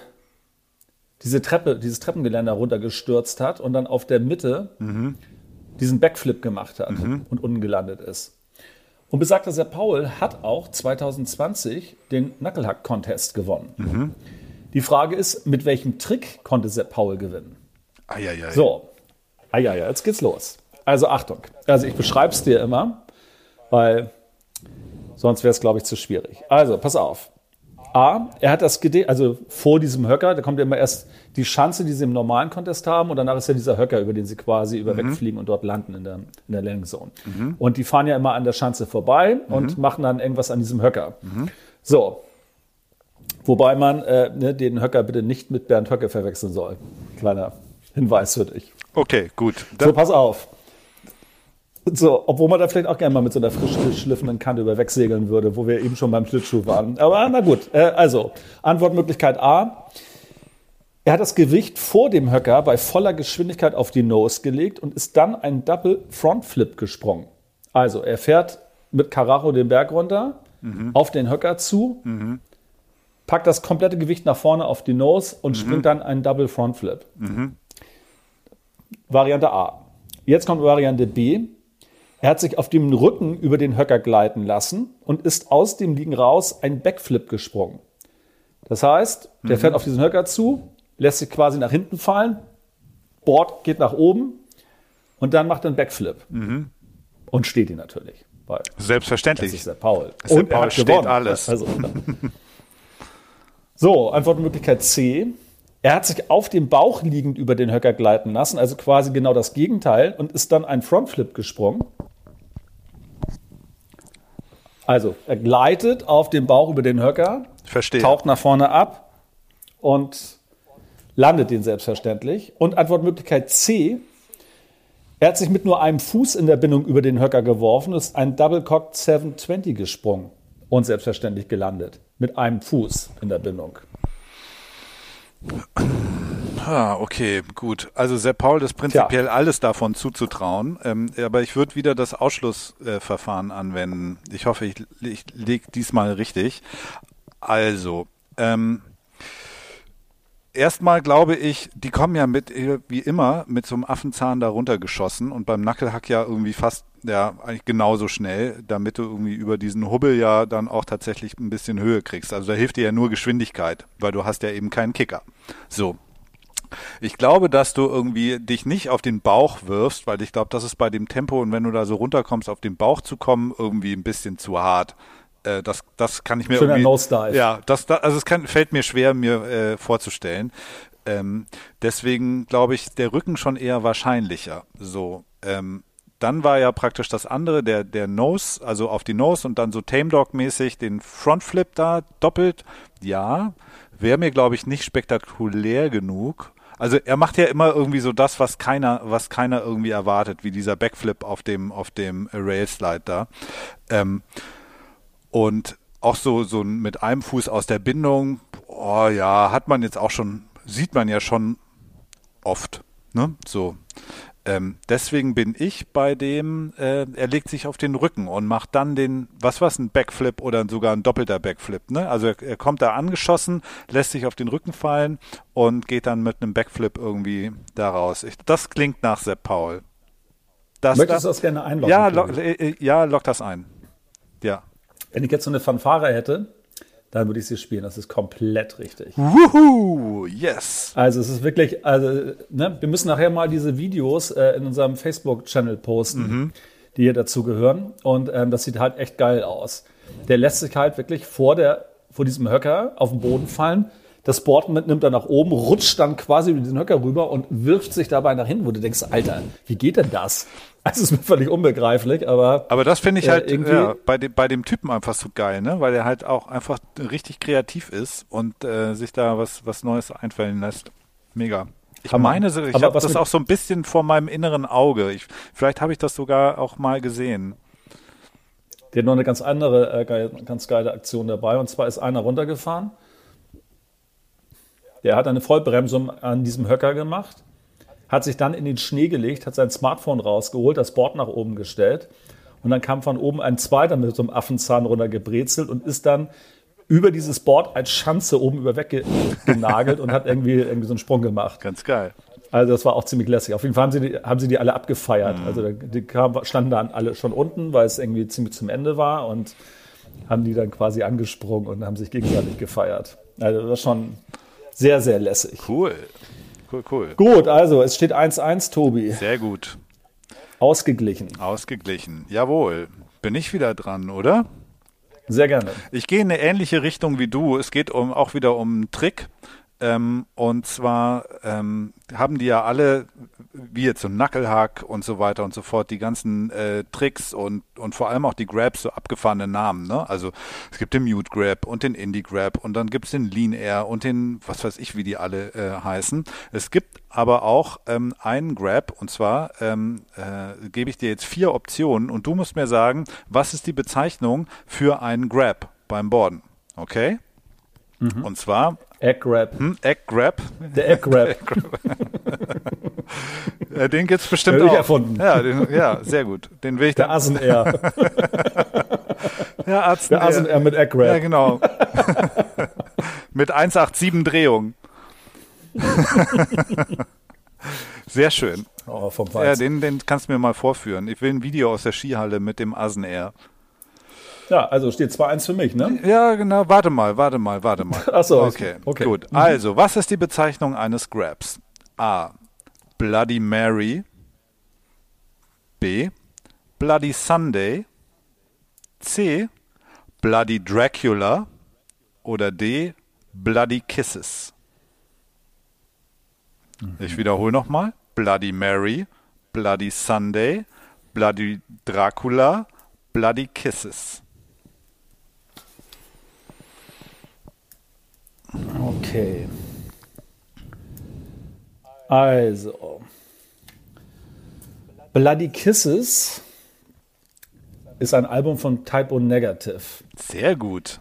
diese Treppe, dieses Treppengeländer runtergestürzt hat und dann auf der Mitte mhm. diesen Backflip gemacht hat mhm. und unten gelandet ist. Und besagter Sepp Paul hat auch 2020 den Knucklehack-Contest gewonnen. Mhm. Die Frage ist, mit welchem Trick konnte Sepp Paul gewinnen? Eieiei. So, eieiei, jetzt geht's los. Also Achtung, also ich beschreibe es dir immer, weil sonst wäre es, glaube ich, zu schwierig. Also, pass auf. A, er hat das Gede also vor diesem Höcker, da kommt ja immer erst die Schanze, die sie im normalen Contest haben, und danach ist ja dieser Höcker, über den sie quasi über mhm. wegfliegen und dort landen in der, in der Landing Zone. Mhm. Und die fahren ja immer an der Schanze vorbei mhm. und machen dann irgendwas an diesem Höcker. Mhm. So. Wobei man äh, ne, den Höcker bitte nicht mit Bernd Höcke verwechseln soll. Kleiner Hinweis für dich. Okay, gut. so, pass auf. So, obwohl man da vielleicht auch gerne mal mit so einer frisch geschliffenen Kante über wegsegeln würde, wo wir eben schon beim Schlittschuh waren. Aber na gut, äh, also Antwortmöglichkeit A. Er hat das Gewicht vor dem Höcker bei voller Geschwindigkeit auf die Nose gelegt und ist dann einen Double Front Flip gesprungen. Also er fährt mit Carajo den Berg runter, mhm. auf den Höcker zu, mhm. packt das komplette Gewicht nach vorne auf die Nose und mhm. springt dann einen Double Front Flip. Mhm. Variante A. Jetzt kommt Variante B. Er hat sich auf dem Rücken über den Höcker gleiten lassen und ist aus dem Liegen raus ein Backflip gesprungen. Das heißt, der mhm. fährt auf diesen Höcker zu, lässt sich quasi nach hinten fallen, Board geht nach oben und dann macht er einen Backflip. Mhm. Und steht ihn natürlich. Weil Selbstverständlich. Das ist der Paul. Und der Paul steht gewonnen. alles. Also, so, Antwortmöglichkeit C. Er hat sich auf dem Bauch liegend über den Höcker gleiten lassen, also quasi genau das Gegenteil, und ist dann ein Frontflip gesprungen. Also, er gleitet auf dem Bauch über den Höcker, Verstehe. taucht nach vorne ab und landet den selbstverständlich. Und Antwortmöglichkeit C, er hat sich mit nur einem Fuß in der Bindung über den Höcker geworfen, ist ein Double Cocked 720 gesprungen und selbstverständlich gelandet. Mit einem Fuß in der Bindung. Ah, okay, gut. Also Sepp Paul ist prinzipiell Tja. alles davon zuzutrauen, ähm, aber ich würde wieder das Ausschlussverfahren äh, anwenden. Ich hoffe, ich, ich lege diesmal richtig. Also, ähm, erstmal glaube ich, die kommen ja mit, wie immer, mit so einem Affenzahn da runtergeschossen und beim Nackelhack ja irgendwie fast, ja, eigentlich genauso schnell, damit du irgendwie über diesen Hubbel ja dann auch tatsächlich ein bisschen Höhe kriegst. Also da hilft dir ja nur Geschwindigkeit, weil du hast ja eben keinen Kicker. So. Ich glaube, dass du irgendwie dich nicht auf den Bauch wirfst, weil ich glaube, das ist bei dem Tempo und wenn du da so runterkommst, auf den Bauch zu kommen, irgendwie ein bisschen zu hart. Äh, das, das kann ich mir Schöner irgendwie. Ja, das, das, also es kann, fällt mir schwer, mir äh, vorzustellen. Ähm, deswegen glaube ich, der Rücken schon eher wahrscheinlicher. So, ähm, dann war ja praktisch das andere, der, der Nose, also auf die Nose und dann so Tame Dog-mäßig den Frontflip da doppelt. Ja, wäre mir, glaube ich, nicht spektakulär genug. Also er macht ja immer irgendwie so das, was keiner, was keiner irgendwie erwartet, wie dieser Backflip auf dem, auf dem Rail Slide da. Ähm, und auch so, so mit einem Fuß aus der Bindung, oh ja, hat man jetzt auch schon, sieht man ja schon oft. Ne? So. Ähm, deswegen bin ich bei dem, äh, er legt sich auf den Rücken und macht dann den, was war ein Backflip oder sogar ein doppelter Backflip. Ne? Also er, er, kommt da angeschossen, lässt sich auf den Rücken fallen und geht dann mit einem Backflip irgendwie da raus. Ich, das klingt nach Sepp Paul. Das, Möchtest das, du das gerne einloggen? Ja, lo, äh, äh, ja, lock das ein. Ja. Wenn ich jetzt so eine Fanfare hätte, dann würde ich sie spielen. Das ist komplett richtig. Wuhu, yes. Also es ist wirklich, also ne, wir müssen nachher mal diese Videos äh, in unserem Facebook-Channel posten, mhm. die hier dazu gehören. Und ähm, das sieht halt echt geil aus. Der lässt sich halt wirklich vor der, vor diesem Höcker auf den Boden fallen. Das Board nimmt er nach oben, rutscht dann quasi über diesen Höcker rüber und wirft sich dabei nach hinten, wo du denkst, Alter, wie geht denn das? Es ist mir völlig unbegreiflich, aber. Aber das finde ich äh, halt irgendwie ja, bei, dem, bei dem Typen einfach so geil, ne? Weil er halt auch einfach richtig kreativ ist und äh, sich da was, was Neues einfallen lässt. Mega. Ich Hammer. meine, ich habe das auch so ein bisschen vor meinem inneren Auge. Ich, vielleicht habe ich das sogar auch mal gesehen. Der hat noch eine ganz andere, äh, ganz geile Aktion dabei. Und zwar ist einer runtergefahren. Der hat eine Vollbremsung an diesem Höcker gemacht hat sich dann in den Schnee gelegt, hat sein Smartphone rausgeholt, das Board nach oben gestellt und dann kam von oben ein zweiter mit so einem Affenzahn runtergebrezelt und ist dann über dieses Board als Schanze oben über weggenagelt und hat irgendwie, irgendwie so einen Sprung gemacht. Ganz geil. Also das war auch ziemlich lässig. Auf jeden Fall haben sie die, haben sie die alle abgefeiert. Mhm. Also die kam, standen dann alle schon unten, weil es irgendwie ziemlich zum Ende war und haben die dann quasi angesprungen und haben sich gegenseitig gefeiert. Also das war schon sehr, sehr lässig. Cool. Cool, cool. Gut, also es steht 1-1, Tobi. Sehr gut. Ausgeglichen. Ausgeglichen. Jawohl. Bin ich wieder dran, oder? Sehr gerne. Ich gehe in eine ähnliche Richtung wie du. Es geht um, auch wieder um einen Trick. Ähm, und zwar ähm, haben die ja alle, wie jetzt so Knucklehack und so weiter und so fort, die ganzen äh, Tricks und, und vor allem auch die Grabs, so abgefahrene Namen. Ne? Also es gibt den Mute Grab und den Indie Grab und dann gibt es den Lean Air und den, was weiß ich, wie die alle äh, heißen. Es gibt aber auch ähm, einen Grab und zwar ähm, äh, gebe ich dir jetzt vier Optionen und du musst mir sagen, was ist die Bezeichnung für einen Grab beim Borden. Okay? Mhm. Und zwar Egg Grab. Hm, Egg Grab. Der Egg Grab. ja, den gibt's bestimmt auch. erfunden. Ja, den, ja, sehr gut. Den will ich Der Asen Air. ja, Arzt Der Asen Air mit Egg Grab. Ja, genau. mit 187 Drehung. Sehr schön. Oh, vom ja, den, den kannst du mir mal vorführen. Ich will ein Video aus der Skihalle mit dem Asen Air. Ja, also steht 2-1 für mich, ne? Ja, genau. Warte mal, warte mal, warte mal. Achso, okay. okay. Gut. Mhm. Also, was ist die Bezeichnung eines Grabs? A. Bloody Mary. B. Bloody Sunday. C. Bloody Dracula. Oder D. Bloody Kisses. Mhm. Ich wiederhole nochmal. Bloody Mary. Bloody Sunday. Bloody Dracula. Bloody Kisses. Okay. Also. Bloody Kisses ist ein Album von Typo Negative. Sehr gut.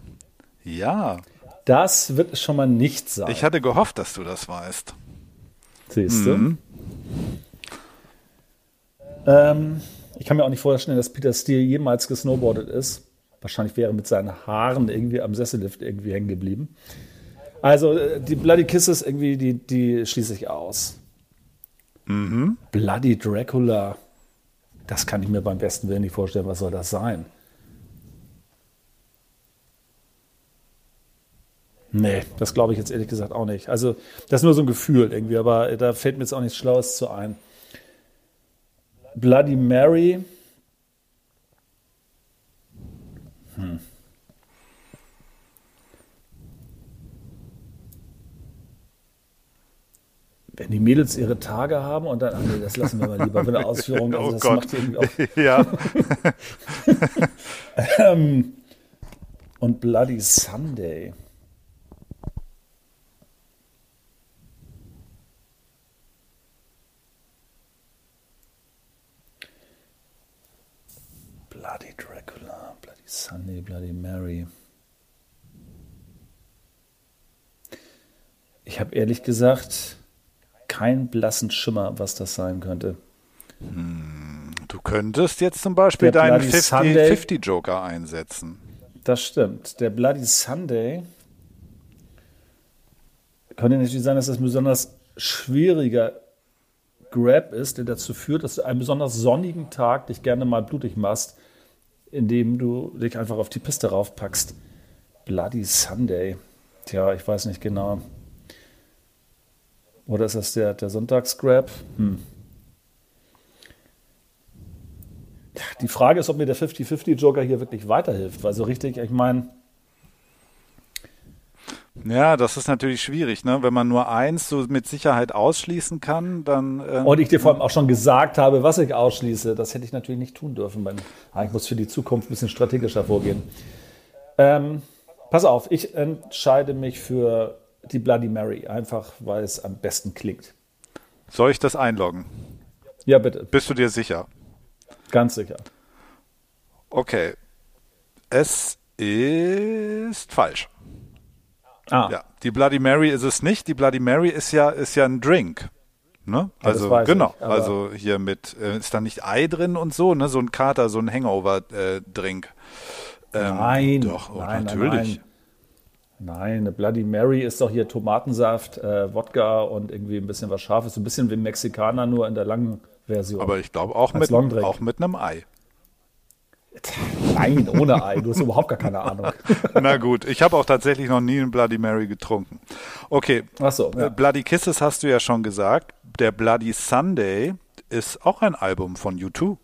Ja. Das wird schon mal nicht sein. Ich hatte gehofft, dass du das weißt. Siehst du? Mhm. Ähm, ich kann mir auch nicht vorstellen, dass Peter Steele jemals gesnowboardet ist. Wahrscheinlich wäre er mit seinen Haaren irgendwie am Sessellift irgendwie hängen geblieben. Also äh, die Bloody Kisses irgendwie, die, die schließe ich aus. Mhm. Bloody Dracula. Das kann ich mir beim besten Willen nicht vorstellen. Was soll das sein? Nee, das glaube ich jetzt ehrlich gesagt auch nicht. Also, das ist nur so ein Gefühl irgendwie, aber da fällt mir jetzt auch nichts Schlaues zu ein. Bloody Mary. Wenn die Mädels ihre Tage haben und dann, ach nee, das lassen wir mal lieber für eine Ausführung. Also oh das Gott. macht irgendwie auch. ja. ähm, und Bloody Sunday. Bloody Dracula, Bloody Sunday, Bloody Mary. Ich habe ehrlich gesagt keinen blassen Schimmer, was das sein könnte. Hm, du könntest jetzt zum Beispiel Der deinen 50-Joker einsetzen. Das stimmt. Der Bloody Sunday könnte natürlich sein, dass das ein besonders schwieriger Grab ist, der dazu führt, dass du einen besonders sonnigen Tag dich gerne mal blutig machst, indem du dich einfach auf die Piste raufpackst. Bloody Sunday. Tja, ich weiß nicht genau. Oder ist das der, der Sonntagsgrab? Hm. Die Frage ist, ob mir der 50-50-Joker hier wirklich weiterhilft, weil so richtig, ich meine. Ja, das ist natürlich schwierig, ne? Wenn man nur eins so mit Sicherheit ausschließen kann, dann. Ähm, Und ich dir vor allem auch schon gesagt habe, was ich ausschließe. Das hätte ich natürlich nicht tun dürfen. Ah, ich muss für die Zukunft ein bisschen strategischer vorgehen. Ähm, pass auf, ich entscheide mich für die Bloody Mary, einfach weil es am besten klingt. Soll ich das einloggen? Ja, bitte. Bist du dir sicher? Ganz sicher. Okay. Es ist falsch. Ah. Ja, die Bloody Mary ist es nicht. Die Bloody Mary ist ja, ist ja ein Drink. Ne? Also ja, genau, ich, also hier mit äh, ist da nicht Ei drin und so, ne? So ein Kater, so ein Hangover-Drink. Äh, ähm, nein, doch, oh, nein, natürlich. Nein, nein. Nein, eine Bloody Mary ist doch hier Tomatensaft, äh, Wodka und irgendwie ein bisschen was Scharfes. So ein bisschen wie Mexikaner, nur in der langen Version. Aber ich glaube auch mit, auch mit einem Ei. Nein, ohne Ei. Du hast überhaupt gar keine Ahnung. Na gut, ich habe auch tatsächlich noch nie einen Bloody Mary getrunken. Okay. Ach so, ja. Äh, Bloody Kisses hast du ja schon gesagt. Der Bloody Sunday ist auch ein Album von U2.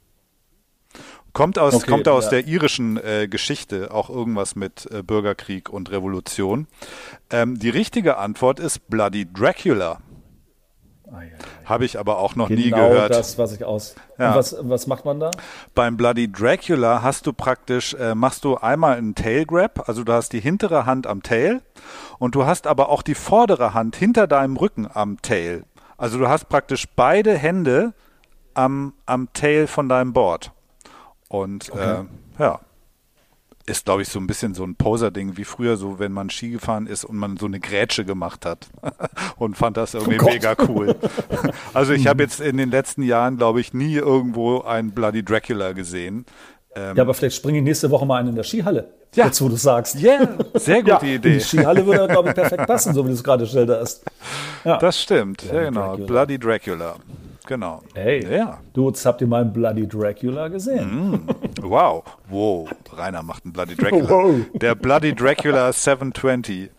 Kommt aus, okay, kommt aus ja. der irischen äh, Geschichte, auch irgendwas mit äh, Bürgerkrieg und Revolution. Ähm, die richtige Antwort ist Bloody Dracula. Habe ich aber auch noch genau nie gehört. Genau das, was ich aus. Ja. Was, was macht man da? Beim Bloody Dracula hast du praktisch, äh, machst du einmal einen Tail Grab, also du hast die hintere Hand am Tail und du hast aber auch die vordere Hand hinter deinem Rücken am Tail. Also du hast praktisch beide Hände am, am Tail von deinem Board. Und okay. äh, ja, ist, glaube ich, so ein bisschen so ein Poser-Ding, wie früher so, wenn man Ski gefahren ist und man so eine Grätsche gemacht hat und fand das irgendwie oh mega cool. also ich habe jetzt in den letzten Jahren, glaube ich, nie irgendwo einen Bloody Dracula gesehen. Ähm, ja, aber vielleicht springe ich nächste Woche mal einen in der Skihalle. Ja. Jetzt, wo du sagst. Ja, yeah, sehr gute ja, Idee. Die Skihalle würde, glaube ich, perfekt passen, so wie du es gerade schilderst. Ja. Das stimmt, Bloody ja genau. Dracula. Bloody Dracula. Genau. Hey, ja. du, jetzt habt ihr mal einen Bloody Dracula gesehen. Mm, wow. Wow. Rainer macht einen Bloody Dracula. Wow. Der Bloody Dracula 720.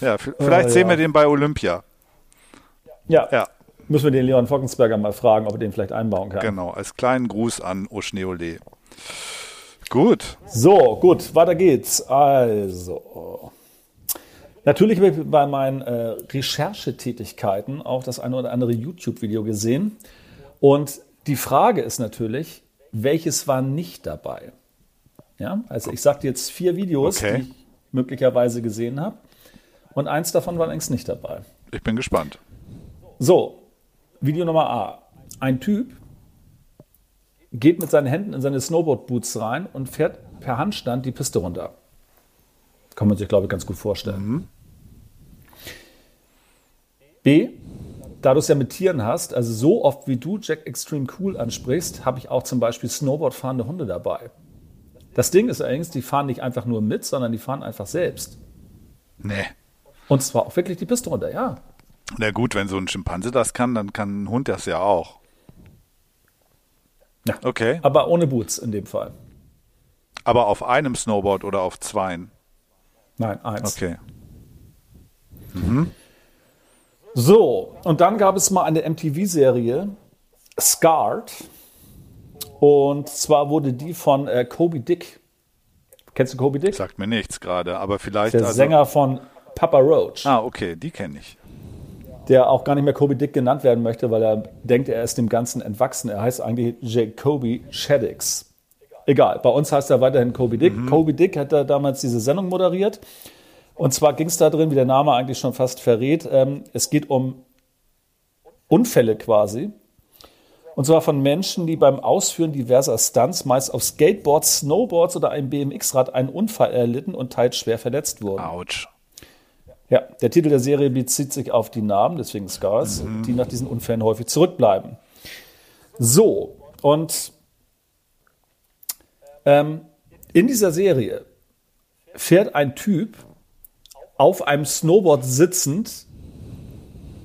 Ja, vielleicht oh, sehen wir den bei Olympia. Ja. ja. Müssen wir den Leon Fockensberger mal fragen, ob er den vielleicht einbauen kann. Genau, als kleinen Gruß an Oschneole. Gut. So, gut, weiter geht's. Also. Natürlich habe ich bei meinen äh, Recherchetätigkeiten auch das eine oder andere YouTube-Video gesehen. Und die Frage ist natürlich, welches war nicht dabei? Ja, also ich sagte jetzt vier Videos, okay. die ich möglicherweise gesehen habe. Und eins davon war längst nicht dabei. Ich bin gespannt. So, Video Nummer A. Ein Typ geht mit seinen Händen in seine Snowboard-Boots rein und fährt per Handstand die Piste runter. Kann man sich, glaube ich, ganz gut vorstellen. Mhm. B, da du es ja mit Tieren hast, also so oft wie du Jack Extreme Cool ansprichst, habe ich auch zum Beispiel Snowboard-fahrende Hunde dabei. Das Ding ist allerdings, die fahren nicht einfach nur mit, sondern die fahren einfach selbst. Nee. Und zwar auch wirklich die Piste runter, ja. Na gut, wenn so ein Schimpanse das kann, dann kann ein Hund das ja auch. Ja. Okay. Aber ohne Boots in dem Fall. Aber auf einem Snowboard oder auf zweien? Nein, eins. Okay. Mhm. So, und dann gab es mal eine MTV-Serie, Scarred. Und zwar wurde die von äh, Kobe Dick. Kennst du Kobe Dick? Sagt mir nichts gerade, aber vielleicht. Der also Sänger von Papa Roach. Ah, okay, die kenne ich. Der auch gar nicht mehr Kobe Dick genannt werden möchte, weil er denkt, er ist dem Ganzen entwachsen. Er heißt eigentlich Jacoby Shaddix. Egal, bei uns heißt er weiterhin Kobe Dick. Mhm. Kobe Dick hat da damals diese Sendung moderiert und zwar ging es da drin, wie der Name eigentlich schon fast verrät, ähm, es geht um Unfälle quasi. Und zwar von Menschen, die beim Ausführen diverser Stunts, meist auf Skateboards, Snowboards oder einem BMX-Rad, einen Unfall erlitten und teils schwer verletzt wurden. Autsch. Ja, der Titel der Serie bezieht sich auf die Namen, deswegen Scars, mhm. die nach diesen Unfällen häufig zurückbleiben. So, und ähm, in dieser Serie fährt ein Typ auf einem Snowboard sitzend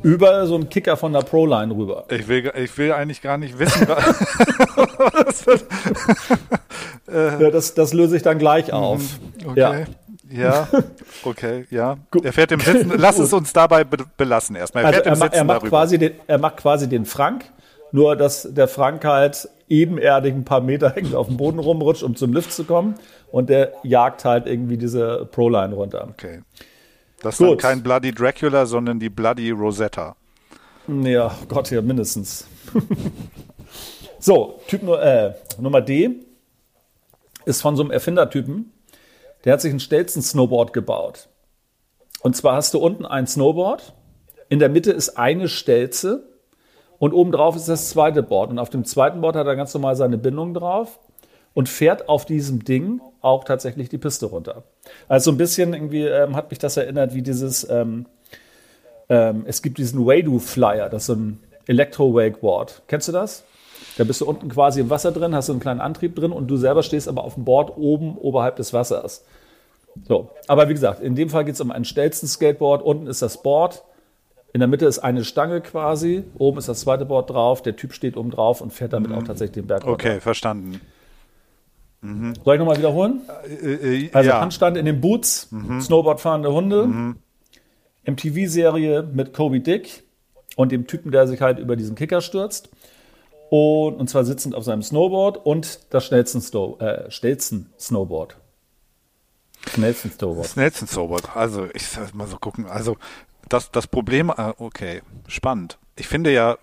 über so einen Kicker von der Proline rüber. Ich will, ich will eigentlich gar nicht wissen. was ja, das, das löse ich dann gleich mhm. auf. Okay. Ja. Ja, okay, ja. Er fährt im Sitzen. Lass es uns dabei be belassen erstmal. Er, also er, er, macht quasi den, er macht quasi den Frank, nur dass der Frank halt ebenerdig ein paar Meter hängt auf dem Boden rumrutscht, um zum Lift zu kommen. Und der jagt halt irgendwie diese Proline runter. Okay. Das ist dann kein Bloody Dracula, sondern die Bloody Rosetta. Ja, Gott, ja, mindestens. so, Typ äh, Nummer D ist von so einem Erfindertypen. Der hat sich ein Stelzen-Snowboard gebaut. Und zwar hast du unten ein Snowboard, in der Mitte ist eine Stelze und obendrauf ist das zweite Board. Und auf dem zweiten Board hat er ganz normal seine Bindung drauf und fährt auf diesem Ding auch tatsächlich die Piste runter. Also ein bisschen irgendwie ähm, hat mich das erinnert, wie dieses, ähm, ähm, es gibt diesen Wadu Flyer, das ist so ein Elektro-Wakeboard. Kennst du das? Da bist du unten quasi im Wasser drin, hast so einen kleinen Antrieb drin und du selber stehst aber auf dem Board oben oberhalb des Wassers. So, aber wie gesagt, in dem Fall geht es um ein Stelzen-Skateboard. Unten ist das Board, in der Mitte ist eine Stange quasi, oben ist das zweite Board drauf, der Typ steht oben drauf und fährt damit mhm. auch tatsächlich den Berg runter. Okay, verstanden. Mhm. Soll ich nochmal wiederholen? Äh, äh, also ja. Handstand in den Boots, mhm. Snowboard fahrende Hunde, mhm. MTV-Serie mit Kobe Dick und dem Typen, der sich halt über diesen Kicker stürzt. Und, und zwar sitzend auf seinem Snowboard und das schnellsten, Sto äh, schnellsten Snowboard. Schnellsten Snowboard. Schnellsten Snowboard. Also, ich soll mal so gucken. Also, das, das Problem, äh, okay, spannend. Ich finde ja,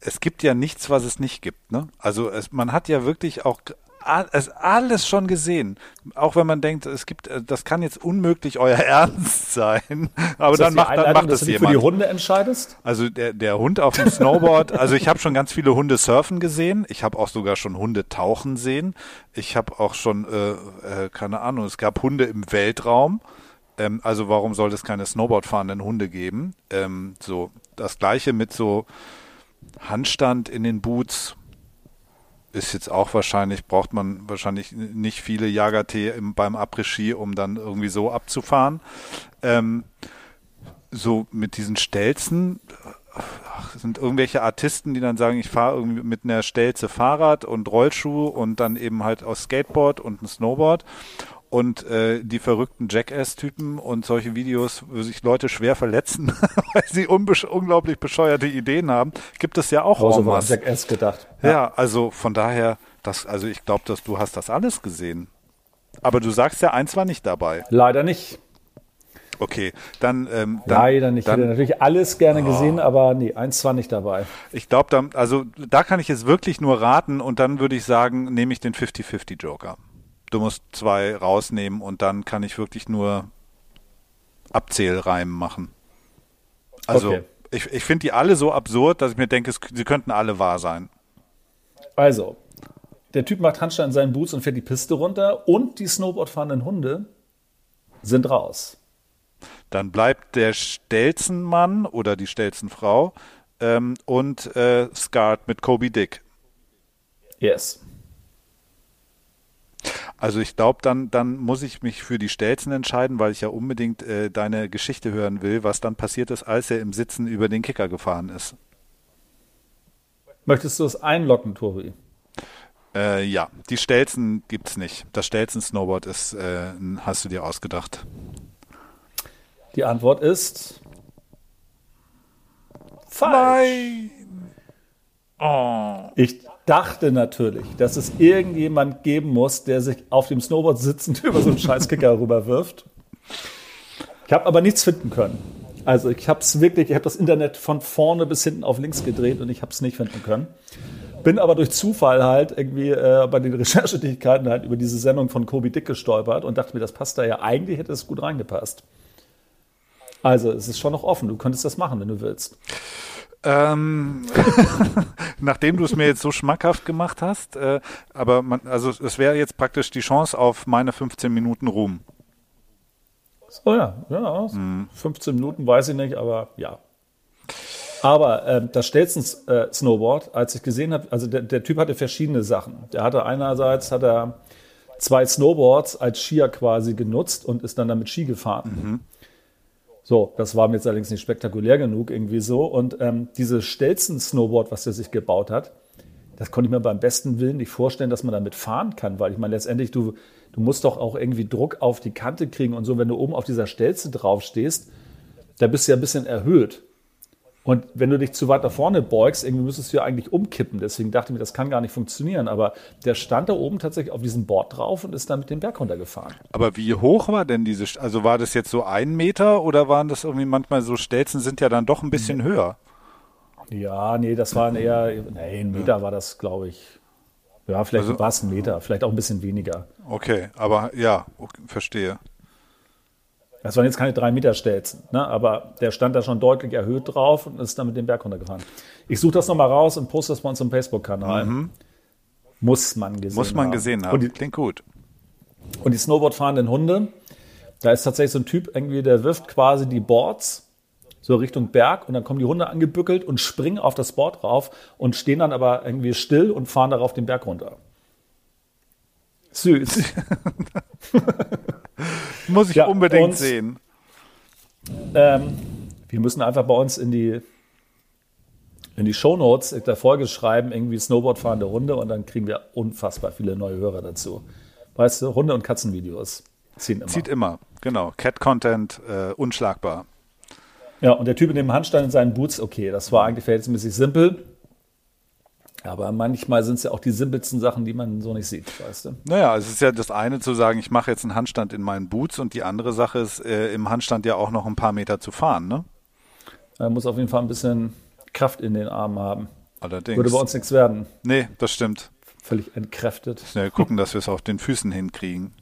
es gibt ja nichts, was es nicht gibt. Ne? Also es, man hat ja wirklich auch es alles schon gesehen. Auch wenn man denkt, es gibt, äh, das kann jetzt unmöglich euer Ernst sein. Aber dann macht, dann macht das jemand. Du für die Hunde entscheidest? Also der, der Hund auf dem Snowboard. also ich habe schon ganz viele Hunde surfen gesehen. Ich habe auch sogar schon Hunde tauchen sehen. Ich habe auch schon, äh, äh, keine Ahnung, es gab Hunde im Weltraum. Ähm, also warum soll es keine Snowboardfahrenden Hunde geben? Ähm, so das gleiche mit so Handstand in den Boots ist jetzt auch wahrscheinlich, braucht man wahrscheinlich nicht viele Jagertee beim Après-Ski, um dann irgendwie so abzufahren. Ähm, so mit diesen Stelzen sind irgendwelche Artisten, die dann sagen, ich fahre irgendwie mit einer Stelze Fahrrad und Rollschuh und dann eben halt aus Skateboard und ein Snowboard und äh, die verrückten Jackass-Typen und solche Videos, wo sich Leute schwer verletzen, weil sie unglaublich bescheuerte Ideen haben, gibt es ja auch oh, so was. Jackass gedacht. Ja. ja, also von daher, das, also ich glaube, dass du hast das alles gesehen. Aber du sagst ja, eins war nicht dabei. Leider nicht. Okay, dann, ähm, dann leider nicht. Dann, ich hätte natürlich alles gerne oh. gesehen, aber nee, eins war nicht dabei. Ich glaube, da, also da kann ich jetzt wirklich nur raten und dann würde ich sagen, nehme ich den 50-50 Joker du musst zwei rausnehmen und dann kann ich wirklich nur Abzählreimen machen. Also okay. ich, ich finde die alle so absurd, dass ich mir denke, sie könnten alle wahr sein. Also, der Typ macht Handstand in seinen Boots und fährt die Piste runter und die Snowboardfahrenden Hunde sind raus. Dann bleibt der Stelzenmann oder die Stelzenfrau ähm, und äh, Skat mit Kobe Dick. Yes. Also ich glaube, dann, dann muss ich mich für die Stelzen entscheiden, weil ich ja unbedingt äh, deine Geschichte hören will, was dann passiert ist, als er im Sitzen über den Kicker gefahren ist. Möchtest du es einlocken, Tobi? Äh, ja, die Stelzen gibt es nicht. Das Stelzen-Snowboard ist, äh, hast du dir ausgedacht. Die Antwort ist falsch. Nein. Oh. Ich dachte natürlich, dass es irgendjemand geben muss, der sich auf dem Snowboard sitzend über so einen Scheißkicker rüberwirft. Ich habe aber nichts finden können. Also ich habe es wirklich, ich habe das Internet von vorne bis hinten auf links gedreht und ich habe es nicht finden können. Bin aber durch Zufall halt irgendwie äh, bei den Recherchetätigkeiten halt über diese Sendung von Kobe Dick gestolpert und dachte mir, das passt da ja, eigentlich hätte es gut reingepasst. Also es ist schon noch offen, du könntest das machen, wenn du willst. Ähm, nachdem du es mir jetzt so schmackhaft gemacht hast, äh, aber man, also es wäre jetzt praktisch die Chance auf meine 15 Minuten Ruhm. Oh ja, ja, mhm. 15 Minuten weiß ich nicht, aber ja. Aber äh, das Stelzen-Snowboard, als ich gesehen habe, also der, der, Typ hatte verschiedene Sachen. Der hatte einerseits hat er zwei Snowboards als Skier quasi genutzt und ist dann damit Ski gefahren. Mhm. So, das war mir jetzt allerdings nicht spektakulär genug irgendwie so. Und ähm, dieses Stelzen-Snowboard, was er sich gebaut hat, das konnte ich mir beim besten Willen nicht vorstellen, dass man damit fahren kann, weil ich meine, letztendlich, du, du musst doch auch irgendwie Druck auf die Kante kriegen und so, wenn du oben auf dieser Stelze draufstehst, da bist du ja ein bisschen erhöht. Und wenn du dich zu weit da vorne beugst, irgendwie müsstest du ja eigentlich umkippen. Deswegen dachte ich mir, das kann gar nicht funktionieren. Aber der stand da oben tatsächlich auf diesem Board drauf und ist dann mit dem Berg runtergefahren. Aber wie hoch war denn diese, also war das jetzt so ein Meter oder waren das irgendwie manchmal so Stelzen sind ja dann doch ein bisschen höher? Ja, nee, das waren eher, nee, ein Meter war das, glaube ich. Ja, vielleicht also, war es ein Meter, vielleicht auch ein bisschen weniger. Okay, aber ja, okay, verstehe. Das waren jetzt keine drei Meter Stelzen, ne? aber der stand da schon deutlich erhöht drauf und ist dann mit dem Berg runtergefahren. Ich suche das nochmal raus und poste das bei uns im Facebook-Kanal. Mhm. Muss man gesehen haben. Muss man haben. gesehen haben. Die, Klingt gut. Und die Snowboard-fahrenden Hunde, da ist tatsächlich so ein Typ irgendwie, der wirft quasi die Boards so Richtung Berg und dann kommen die Hunde angebückelt und springen auf das Board rauf und stehen dann aber irgendwie still und fahren darauf den Berg runter. Süß. Muss ich ja, unbedingt uns, sehen. Ähm, wir müssen einfach bei uns in die in die Shownotes der Folge schreiben, irgendwie Snowboardfahrende Runde und dann kriegen wir unfassbar viele neue Hörer dazu. Weißt du, Hunde- und Katzenvideos ziehen immer. Zieht immer, genau. Cat-Content, äh, unschlagbar. Ja, und der Typ in dem Handstand in seinen Boots, okay, das war eigentlich verhältnismäßig simpel. Aber manchmal sind es ja auch die simpelsten Sachen, die man so nicht sieht, weißt du? Naja, es ist ja das eine zu sagen, ich mache jetzt einen Handstand in meinen Boots und die andere Sache ist, äh, im Handstand ja auch noch ein paar Meter zu fahren, ne? Man muss auf jeden Fall ein bisschen Kraft in den Armen haben. Allerdings. Würde bei uns nichts werden. Nee, das stimmt. Völlig entkräftet. Schnell gucken, dass wir es auf den Füßen hinkriegen.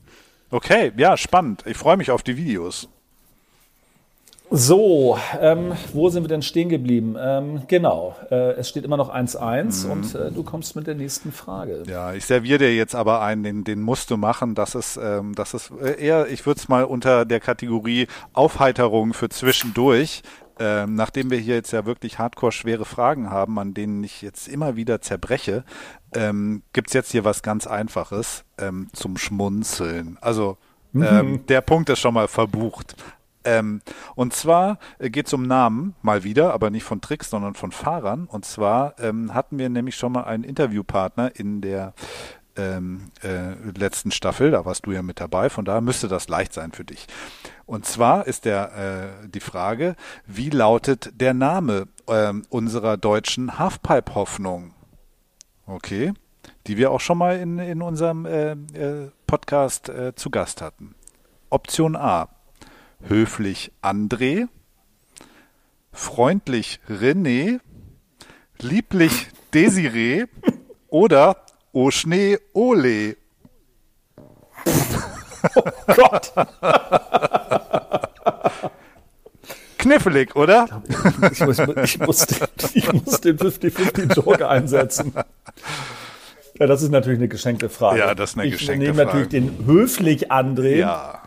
Okay, ja, spannend. Ich freue mich auf die Videos. So, ähm, wo sind wir denn stehen geblieben? Ähm, genau, äh, es steht immer noch 1-1 mhm. und äh, du kommst mit der nächsten Frage. Ja, ich serviere dir jetzt aber einen, den, den musst du machen. Das ist, ähm, das ist äh, eher, ich würde es mal unter der Kategorie Aufheiterung für zwischendurch. Ähm, nachdem wir hier jetzt ja wirklich hardcore schwere Fragen haben, an denen ich jetzt immer wieder zerbreche, ähm, gibt es jetzt hier was ganz Einfaches ähm, zum Schmunzeln. Also ähm, mhm. der Punkt ist schon mal verbucht. Ähm, und zwar äh, geht es um Namen, mal wieder, aber nicht von Tricks, sondern von Fahrern. Und zwar ähm, hatten wir nämlich schon mal einen Interviewpartner in der ähm, äh, letzten Staffel, da warst du ja mit dabei, von daher müsste das leicht sein für dich. Und zwar ist der äh, die Frage, wie lautet der Name äh, unserer deutschen Halfpipe-Hoffnung? Okay, die wir auch schon mal in, in unserem äh, äh, Podcast zu Gast hatten. Option A, höflich André, freundlich René, lieblich Desiree oder O Schnee Ole. Oh Gott. Knifflig, oder? Ich, muss, ich, muss, ich muss den 50-50-Joker einsetzen. Ja, das ist natürlich eine geschenkte Frage. Ja, das ist eine geschenkte Frage. Ich nehme natürlich den höflich André. Ja.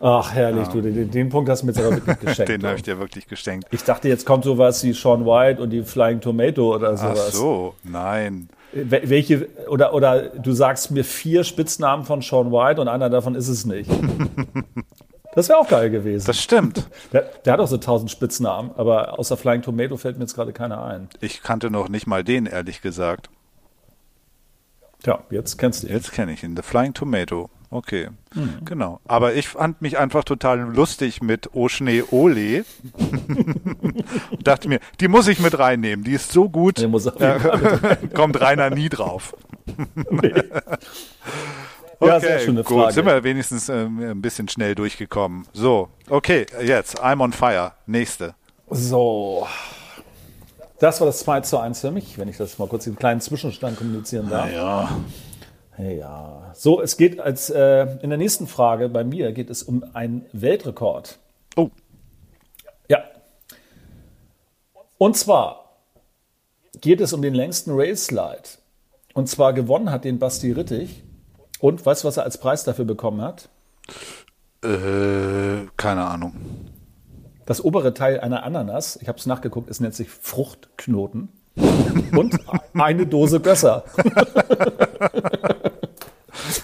Ach, herrlich, ja. du, den, den, Punkt hast du mir jetzt aber wirklich geschenkt. den habe ich dir wirklich geschenkt. Ich dachte, jetzt kommt sowas wie Sean White und die Flying Tomato oder sowas. Ach so, nein. Welche, oder, oder du sagst mir vier Spitznamen von Sean White und einer davon ist es nicht. Das wäre auch geil gewesen. Das stimmt. Der, der, hat auch so tausend Spitznamen, aber außer Flying Tomato fällt mir jetzt gerade keiner ein. Ich kannte noch nicht mal den, ehrlich gesagt. Ja, jetzt kennst du ihn. Jetzt kenne ich ihn. The Flying Tomato. Okay, mhm. genau. Aber ich fand mich einfach total lustig mit O Schnee Ole. dachte mir, die muss ich mit reinnehmen. Die ist so gut. Die muss äh, kommt Rainer nie drauf. nee. Okay, ja, sehr schöne Frage. gut, sind wir wenigstens äh, ein bisschen schnell durchgekommen. So, okay, jetzt, I'm on fire. Nächste. So. Das war das 2 zu 1 für mich, wenn ich das mal kurz einen kleinen Zwischenstand kommunizieren darf. Ja. Ja. So, es geht als äh, in der nächsten Frage bei mir geht es um einen Weltrekord. Oh. Ja. Und zwar geht es um den längsten Railslide. Und zwar gewonnen hat den Basti Rittig. Und weißt du, was er als Preis dafür bekommen hat? Äh, keine Ahnung. Das obere Teil einer Ananas, ich habe es nachgeguckt, es nennt sich Fruchtknoten. Und eine Dose Gösser.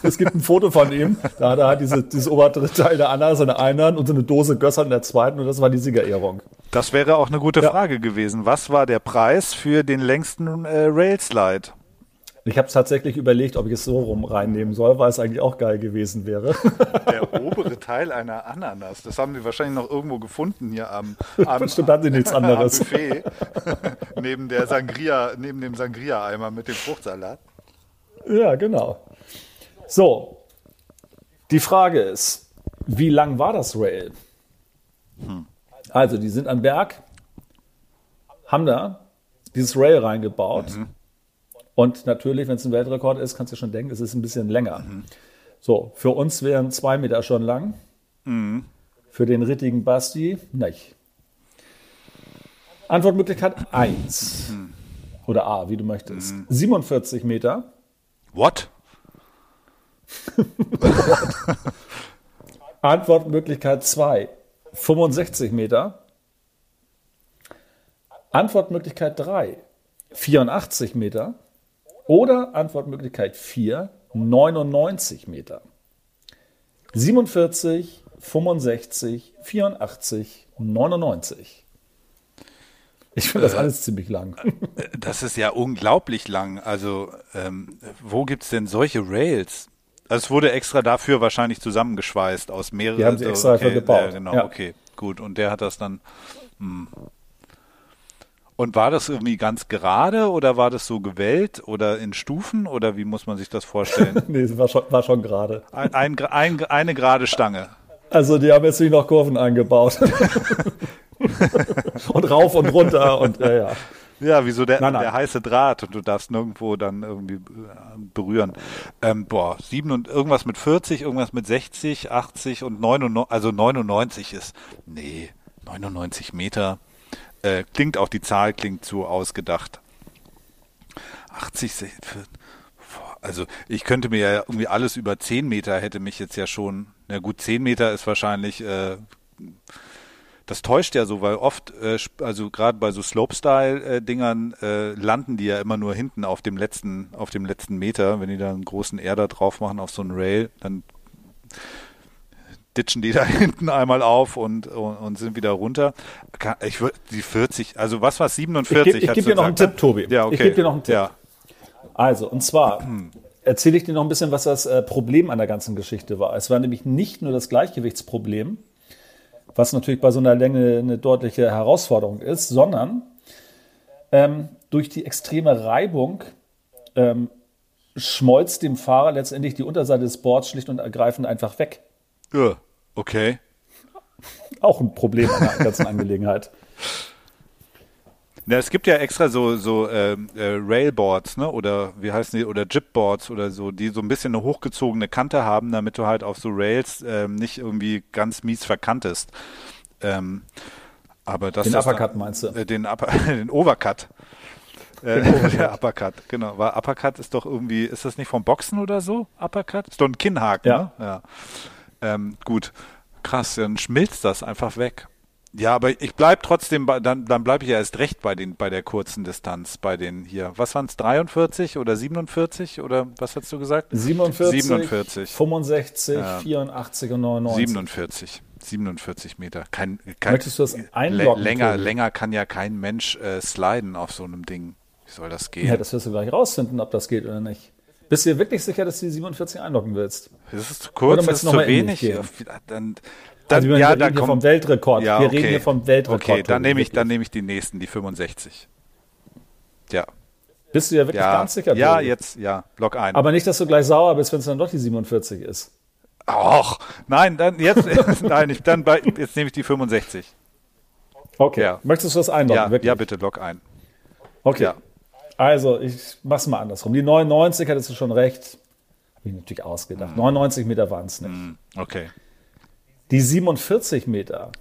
es gibt ein Foto von ihm, da hat er diese, dieses obere Teil der Ananas in der einen und so eine Dose Gösser in der zweiten und das war die Siegerehrung. Das wäre auch eine gute ja. Frage gewesen. Was war der Preis für den längsten äh, Railslide? Ich habe tatsächlich überlegt, ob ich es so rum reinnehmen soll, weil es eigentlich auch geil gewesen wäre. Der obere Teil einer Ananas, das haben sie wahrscheinlich noch irgendwo gefunden hier am, am, Stimmt, hatten sie nichts anderes. Buffet, neben, der Sangria, neben dem Sangria-Eimer mit dem Fruchtsalat. Ja, genau. So, die Frage ist, wie lang war das Rail? Hm. Also, die sind am Berg, haben da dieses Rail reingebaut. Mhm und natürlich, wenn es ein Weltrekord ist, kannst du schon denken, es ist ein bisschen länger. Mhm. So, für uns wären zwei Meter schon lang. Mhm. Für den rittigen Basti nicht. Antwortmöglichkeit 1. Mhm. Oder A, wie du möchtest. 47 mhm. Meter. What? Antwortmöglichkeit 2. 65 Meter. Antwortmöglichkeit 3. 84 Meter. Oder Antwortmöglichkeit 4, 99 Meter. 47, 65, 84, 99. Ich finde das äh, alles ziemlich lang. Das ist ja unglaublich lang. Also, ähm, wo es denn solche Rails? Also, es wurde extra dafür wahrscheinlich zusammengeschweißt aus mehreren. Die haben sie extra okay, gebaut. Äh, genau, ja. okay, gut. Und der hat das dann. Hm. Und war das irgendwie ganz gerade oder war das so gewellt oder in Stufen oder wie muss man sich das vorstellen? nee, es war schon, war schon gerade. Ein, ein, ein, eine gerade Stange. Also die haben jetzt nicht noch Kurven eingebaut. und rauf und runter und ja, ja. Ja, wie so der, nein, nein. der heiße Draht und du darfst nirgendwo dann irgendwie äh, berühren. Ähm, boah, sieben und irgendwas mit 40, irgendwas mit 60, 80 und 99, also 99 ist, nee, 99 Meter. Äh, klingt auch, die Zahl klingt so ausgedacht. 80, 60, also ich könnte mir ja irgendwie alles über 10 Meter hätte mich jetzt ja schon, na gut, 10 Meter ist wahrscheinlich, äh, das täuscht ja so, weil oft, äh, also gerade bei so Slopestyle-Dingern äh, landen die ja immer nur hinten auf dem letzten, auf dem letzten Meter. Wenn die da einen großen Erder drauf machen auf so einen Rail, dann ditchen die da hinten einmal auf und, und, und sind wieder runter. Ich würde die 40, also was war 47? Ich, gebe dir noch einen Tipp, Tobi. Ja, okay. Ich gebe dir noch einen Tipp. Ja. Also, und zwar erzähle ich dir noch ein bisschen, was das äh, Problem an der ganzen Geschichte war. Es war nämlich nicht nur das Gleichgewichtsproblem, was natürlich bei so einer Länge eine deutliche Herausforderung ist, sondern ähm, durch die extreme Reibung ähm, schmolzt dem Fahrer letztendlich die Unterseite des Boards schlicht und ergreifend einfach weg. Ja, okay. Auch ein Problem an der ganzen Angelegenheit. Na, es gibt ja extra so, so äh, äh, Railboards, ne? Oder wie heißen die? Oder Jipboards oder so, die so ein bisschen eine hochgezogene Kante haben, damit du halt auf so Rails ähm, nicht irgendwie ganz mies verkantest. Ähm, aber das den Uppercut meinst du? Äh, den, Upper, den Overcut. Äh, der Uppercut, genau. Weil Uppercut ist doch irgendwie, ist das nicht vom Boxen oder so? Uppercut? Ist doch ein Kinnhaken, ja. ne? Ja. Ähm, gut. Krass, dann schmilzt das einfach weg. Ja, aber ich bleib trotzdem, bei, dann, dann bleibe ich ja erst recht bei den, bei der kurzen Distanz, bei den hier. Was waren es, 43 oder 47 oder was hast du gesagt? 47, 47. 65, ja. 84 und 99. 47. 47 Meter. Kein, kein, Möchtest du das einloggen? Länger, länger kann ja kein Mensch äh, sliden auf so einem Ding. Wie soll das gehen? Ja, das wirst du gleich rausfinden, ob das geht oder nicht. Bist du dir wirklich sicher, dass du die 47 einloggen willst? Das ist zu kurz, das ist zu wenig. Dann, dann, also ja, wir reden hier vom Weltrekord. Ja, wir reden hier vom Weltrekord. Okay, dann nehme ich, dann nehme ich die nächsten, die 65. Ja. Bist du ja wirklich ja, ganz sicher? Ja, jetzt, ja, log ein. Aber nicht, dass du gleich sauer bist, wenn es dann doch die 47 ist. Ach, nein, dann jetzt, nein, ich, dann jetzt nehme ich die 65. Okay. Ja. Möchtest du das einloggen? Ja, ja, bitte log ein. Okay. Ja. Also, ich mach's mal andersrum. Die 99 hattest du schon recht. Habe ich natürlich ausgedacht. Mhm. 99 Meter waren es nicht. Mhm. Okay. Die 47 Meter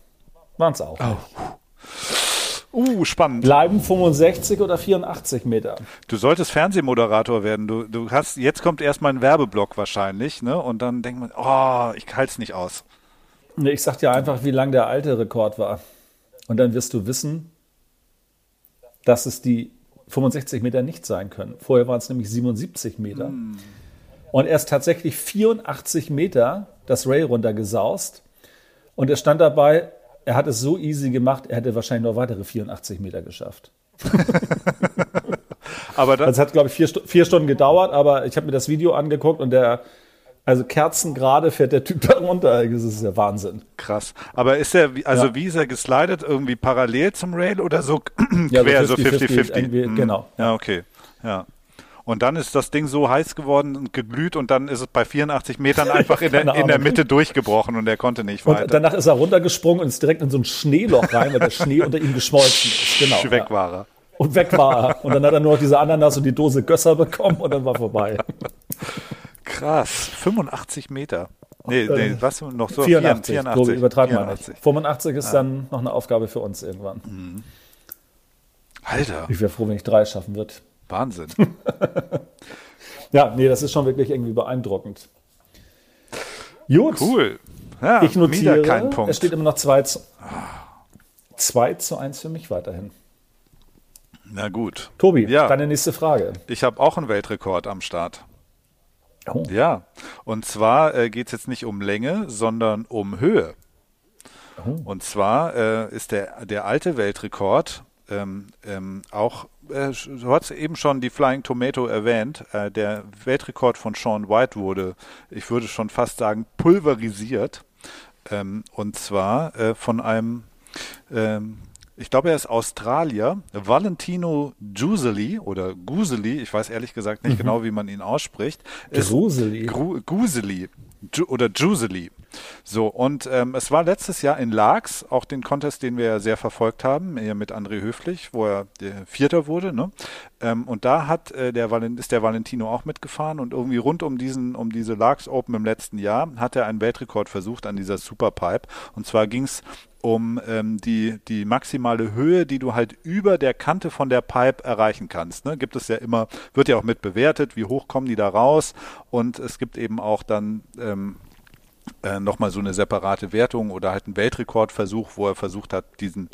waren es auch. Oh. Uh, spannend. Bleiben 65 oder 84 Meter. Du solltest Fernsehmoderator werden. Du, du hast, jetzt kommt erstmal ein Werbeblock wahrscheinlich, ne? Und dann denkt man, oh, ich halte es nicht aus. Nee, ich sag dir einfach, wie lang der alte Rekord war. Und dann wirst du wissen, dass es die 65 Meter nicht sein können. Vorher waren es nämlich 77 Meter. Mm. Und er ist tatsächlich 84 Meter das Rail runtergesaust und er stand dabei, er hat es so easy gemacht, er hätte wahrscheinlich noch weitere 84 Meter geschafft. aber das, also hat, glaube ich, vier, vier, Stunden gedauert, aber ich habe mir das Video angeguckt und der, also kerzengerade fährt der Typ da runter. Das ist ja Wahnsinn. Krass. Aber ist er, also ja. wie ist er geslidet? Irgendwie parallel zum Rail oder so quer, so 50-50? Hm. Genau. Ja, okay. Ja. Und dann ist das Ding so heiß geworden und geglüht und dann ist es bei 84 Metern einfach in der, in der Mitte durchgebrochen und er konnte nicht weiter. Und danach ist er runtergesprungen und ist direkt in so ein Schneeloch rein, weil der Schnee unter ihm geschmolzen ist. Genau. Weg ja. war er. Und weg war er. Und dann hat er nur noch diese Ananas und die Dose Gösser bekommen und dann war vorbei. Krass. 85 Meter. Nee, nee, äh, was noch so? 84. 84. So übertragen wir nicht. 85 ist ja. dann noch eine Aufgabe für uns irgendwann. Mhm. Alter. Ich wäre froh, wenn ich drei schaffen würde. Wahnsinn. ja, nee, das ist schon wirklich irgendwie beeindruckend. Gut. Cool. Ja, ich notiere, kein Punkt. es steht immer noch 2 zu, 2 zu 1 für mich weiterhin. Na gut. Tobi, ja. deine nächste Frage. Ich habe auch einen Weltrekord am Start. Oh. Ja, und zwar äh, geht es jetzt nicht um Länge, sondern um Höhe. Oh. Und zwar äh, ist der, der alte Weltrekord ähm, ähm, auch, äh, du hast eben schon die Flying Tomato erwähnt, äh, der Weltrekord von Sean White wurde, ich würde schon fast sagen, pulverisiert. Ähm, und zwar äh, von einem ähm, ich glaube, er ist Australier, Valentino Giuseli oder Guseli, ich weiß ehrlich gesagt nicht mhm. genau, wie man ihn ausspricht. Gruseli. Gru Guseli oder Giuseli. So, und ähm, es war letztes Jahr in Laax, auch den Contest, den wir ja sehr verfolgt haben, hier mit André Höflich, wo er der Vierter wurde. Ne? Ähm, und da hat äh, der ist der Valentino auch mitgefahren und irgendwie rund um diesen, um diese Laax Open im letzten Jahr hat er einen Weltrekord versucht an dieser Superpipe. Und zwar ging es um ähm, die, die maximale Höhe, die du halt über der Kante von der Pipe erreichen kannst. Ne? Gibt es ja immer, wird ja auch mit bewertet, wie hoch kommen die da raus und es gibt eben auch dann ähm, äh, nochmal so eine separate Wertung oder halt einen Weltrekordversuch, wo er versucht hat, diesen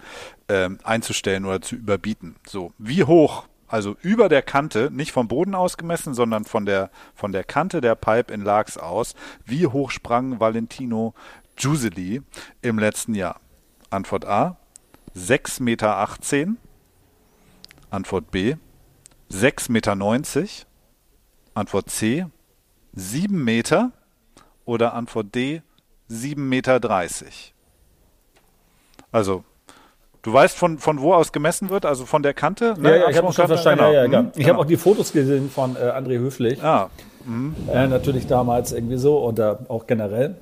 ähm, einzustellen oder zu überbieten. So, wie hoch also über der Kante, nicht vom Boden aus gemessen, sondern von der, von der Kante der Pipe in Laax aus. Wie hoch sprang Valentino Giuseli im letzten Jahr? Antwort A 6,18 Meter. Antwort B 6,90 Meter. Antwort C 7 Meter. Oder Antwort D 7,30 Meter. Also Du weißt, von, von wo aus gemessen wird, also von der Kante? Ne? Ja, ja, ich habe schon verstanden. Genau. Ja, ja, mhm, ich genau. habe auch die Fotos gesehen von äh, André Höflich. Ah. Mhm. Äh, natürlich damals irgendwie so äh, auch generell.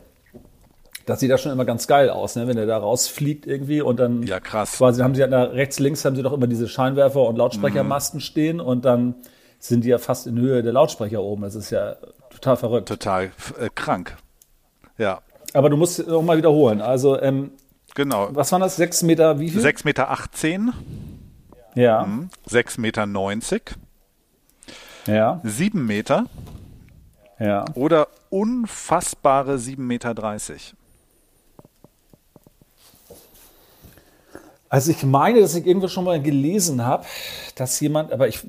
Das sieht ja schon immer ganz geil aus, ne? wenn er da rausfliegt irgendwie und dann ja, krass. quasi haben sie ja rechts, links haben sie doch immer diese Scheinwerfer und Lautsprechermasten mhm. stehen und dann sind die ja fast in Höhe der Lautsprecher oben. Das ist ja total verrückt. Total äh, krank. Ja. Aber du musst noch mal wiederholen. Also, ähm, genau. Was waren das? Sechs Meter wie viel? Sechs Meter. 18. Ja. Mhm. Sechs Meter. 90. Ja. Sieben Meter. Ja. Oder unfassbare sieben Meter. 30. Also ich meine, dass ich irgendwo schon mal gelesen habe, dass jemand, aber ich,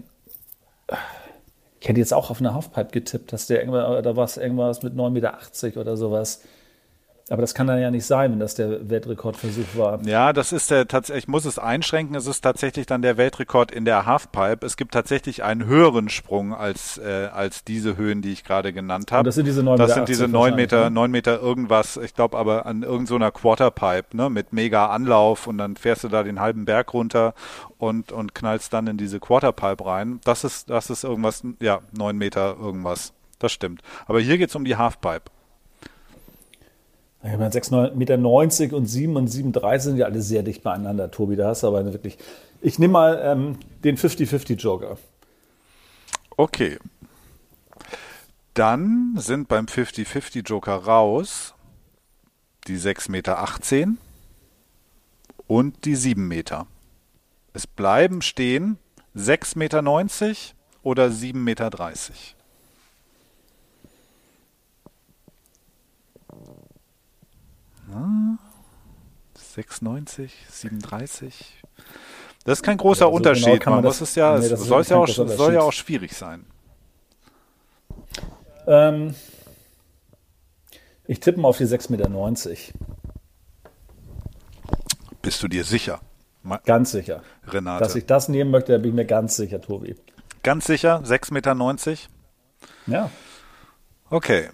ich hätte jetzt auch auf eine Halfpipe getippt, dass der irgendwann, da war es irgendwas mit 9,80 Meter oder sowas. Aber das kann dann ja nicht sein, wenn das der Weltrekordversuch war. Ja, das ist der tatsächlich, ich muss es einschränken, es ist tatsächlich dann der Weltrekord in der Halfpipe. Es gibt tatsächlich einen höheren Sprung als, äh, als diese Höhen, die ich gerade genannt habe. Das sind diese 9 Meter. Das sind diese 9 Meter, 9 Meter irgendwas, ich glaube aber an irgendeiner so Quarterpipe, ne, mit mega Anlauf und dann fährst du da den halben Berg runter und, und knallst dann in diese Quarterpipe rein. Das ist, das ist irgendwas, ja, 9 Meter irgendwas. Das stimmt. Aber hier geht es um die Halfpipe. Ich meine, 6,90 Meter und 7 und 37 sind ja alle sehr dicht beieinander, Tobi. Da hast du aber wirklich. Ich nehme mal ähm, den 50-50 Joker. Okay. Dann sind beim 50-50 Joker raus die 6,18 Meter und die 7 Meter. Es bleiben stehen 6,90 Meter oder 7,30 Meter. 6,90, 37. Das ist kein großer ja, so Unterschied. Genau man, muss es ja, nee, es soll, ja auch, soll ja auch schwierig sein. Ähm, ich tippe mal auf die 6,90 Meter. Bist du dir sicher? Ganz sicher. Renate. Dass ich das nehmen möchte, da bin ich mir ganz sicher, Tobi. Ganz sicher? 6,90 Meter? Ja. Okay.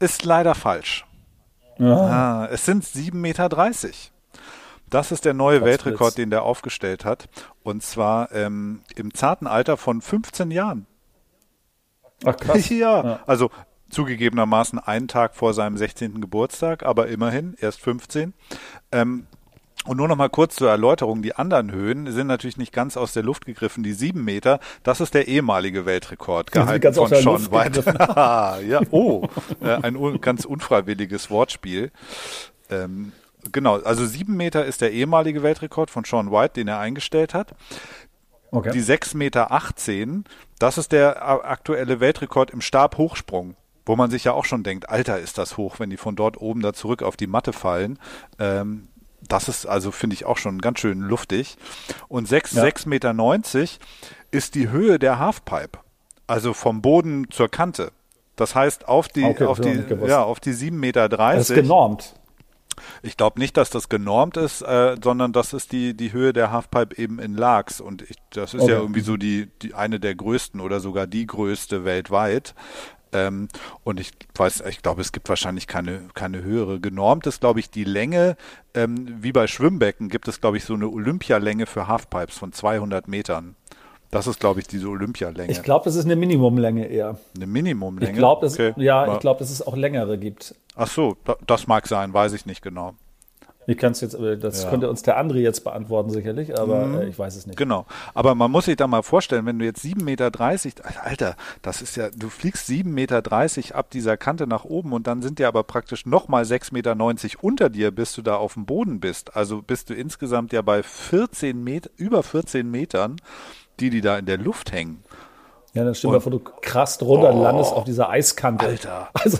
Ist leider falsch. Ah, es sind 7,30 Meter. Das ist der neue Weltrekord, den der aufgestellt hat. Und zwar ähm, im zarten Alter von 15 Jahren. Ach krass. ja. ja. also zugegebenermaßen einen Tag vor seinem 16. Geburtstag, aber immerhin erst 15. Ähm, und nur noch mal kurz zur Erläuterung. Die anderen Höhen sind natürlich nicht ganz aus der Luft gegriffen. Die sieben Meter, das ist der ehemalige Weltrekord, gehalten von Sean White. ja, oh, äh, ein un ganz unfreiwilliges Wortspiel. Ähm, genau, also sieben Meter ist der ehemalige Weltrekord von Sean White, den er eingestellt hat. Okay. Die sechs Meter, achtzehn, das ist der aktuelle Weltrekord im Stabhochsprung wo man sich ja auch schon denkt, Alter, ist das hoch, wenn die von dort oben da zurück auf die Matte fallen. Ähm, das ist also, finde ich, auch schon ganz schön luftig. Und 6,90 ja. Meter ist die Höhe der Halfpipe. Also vom Boden zur Kante. Das heißt, auf die, Okay, auf die, ja, auf die 7,30 Meter. Das ist genormt. Ich glaube nicht, dass das genormt ist, äh, sondern das ist die, die Höhe der Halfpipe eben in Lags. Und ich, das ist Okay. ja irgendwie so die, die eine der größten oder sogar die größte weltweit. Ähm, und ich weiß, ich glaube, es gibt wahrscheinlich keine, keine höhere. Genormt ist, glaube ich, die Länge, ähm, wie bei Schwimmbecken gibt es, glaube ich, so eine Olympialänge für Halfpipes von 200 Metern. Das ist, glaube ich, diese Olympialänge. Ich glaube, das ist eine Minimumlänge eher. eine Minimumlänge. Ich glaube, Okay. ja, ich glaube, dass es auch längere gibt. Ach so, da- das mag sein, weiß ich nicht genau. Ich kann es jetzt, äh, das Ja. könnte uns der André jetzt beantworten sicherlich, aber äh, ich weiß es nicht. Genau. Aber man muss sich da mal vorstellen, wenn du jetzt 7,30 Meter, Alter, das ist ja, du fliegst 7,30 Meter ab dieser Kante nach oben und dann sind dir aber praktisch nochmal 6,90 Meter unter dir, bis du da auf dem Boden bist. Also bist du insgesamt ja bei 14 Meter, über 14 Metern, die die da in der Luft hängen. Ja, dann stell dir mal vor, du krast runter, Oh. landest auf dieser Eiskante. Alter. Also,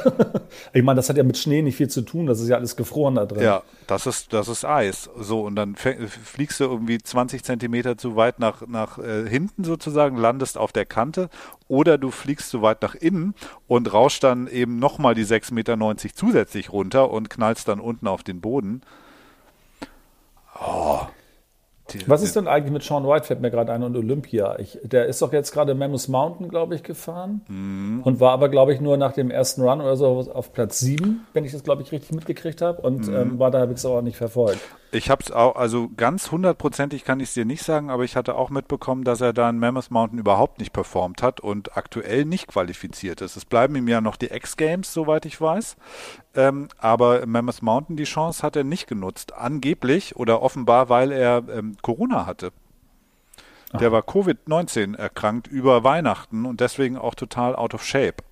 ich meine, das hat ja mit Schnee nicht viel zu tun, das ist ja alles gefroren da drin. Ja, das ist, das ist Eis. So, und dann fliegst du irgendwie 20 Zentimeter zu weit nach, nach äh, hinten sozusagen, landest auf der Kante, oder du fliegst zu weit nach innen und rauschst dann eben nochmal die 6,90 Meter zusätzlich runter und knallst dann unten auf den Boden. Oh. Die- Was ist denn eigentlich mit Sean White, fällt mir gerade ein, und Olympia? Ich, der ist doch jetzt gerade Mammoth Mountain, glaube ich, gefahren Mhm. und war aber, glaube ich, nur nach dem ersten Run oder so auf Platz 7, wenn ich das, glaube ich, richtig mitgekriegt habe und Mhm. ähm, war da, habe ich es auch nicht verfolgt. Ich habe es auch, also ganz hundertprozentig kann ich es dir nicht sagen, aber ich hatte auch mitbekommen, dass er da in Mammoth Mountain überhaupt nicht performt hat und aktuell nicht qualifiziert ist. Es bleiben ihm ja noch die X-Games, soweit ich weiß. Ähm, aber Mammoth Mountain die Chance hat er nicht genutzt. Angeblich oder offenbar, weil er ähm, Corona hatte. Der war Covid-19 erkrankt über Weihnachten und deswegen auch total out of shape.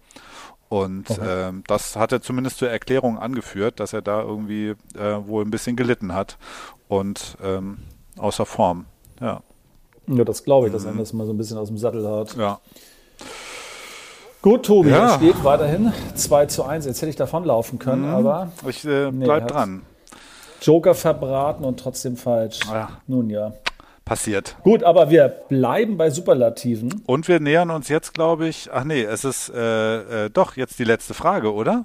Und ähm, das hat er zumindest zur Erklärung angeführt, dass er da irgendwie äh, wohl ein bisschen gelitten hat und ähm, außer Form. Ja, Ja, das glaube ich, Mhm. dass er das mal so ein bisschen aus dem Sattel hat. ja. Gut, Tobi, Ja. es steht weiterhin 2 zu 1. Jetzt hätte ich davonlaufen können, Mhm. aber Ich äh, Nee, bleib hat's- dran. Joker verbraten und trotzdem falsch. Ja. Nun ja. Passiert. Gut, aber wir bleiben bei Superlativen. Und wir nähern uns jetzt, glaube ich. Ach nee, es ist äh, äh, doch jetzt die letzte Frage, oder?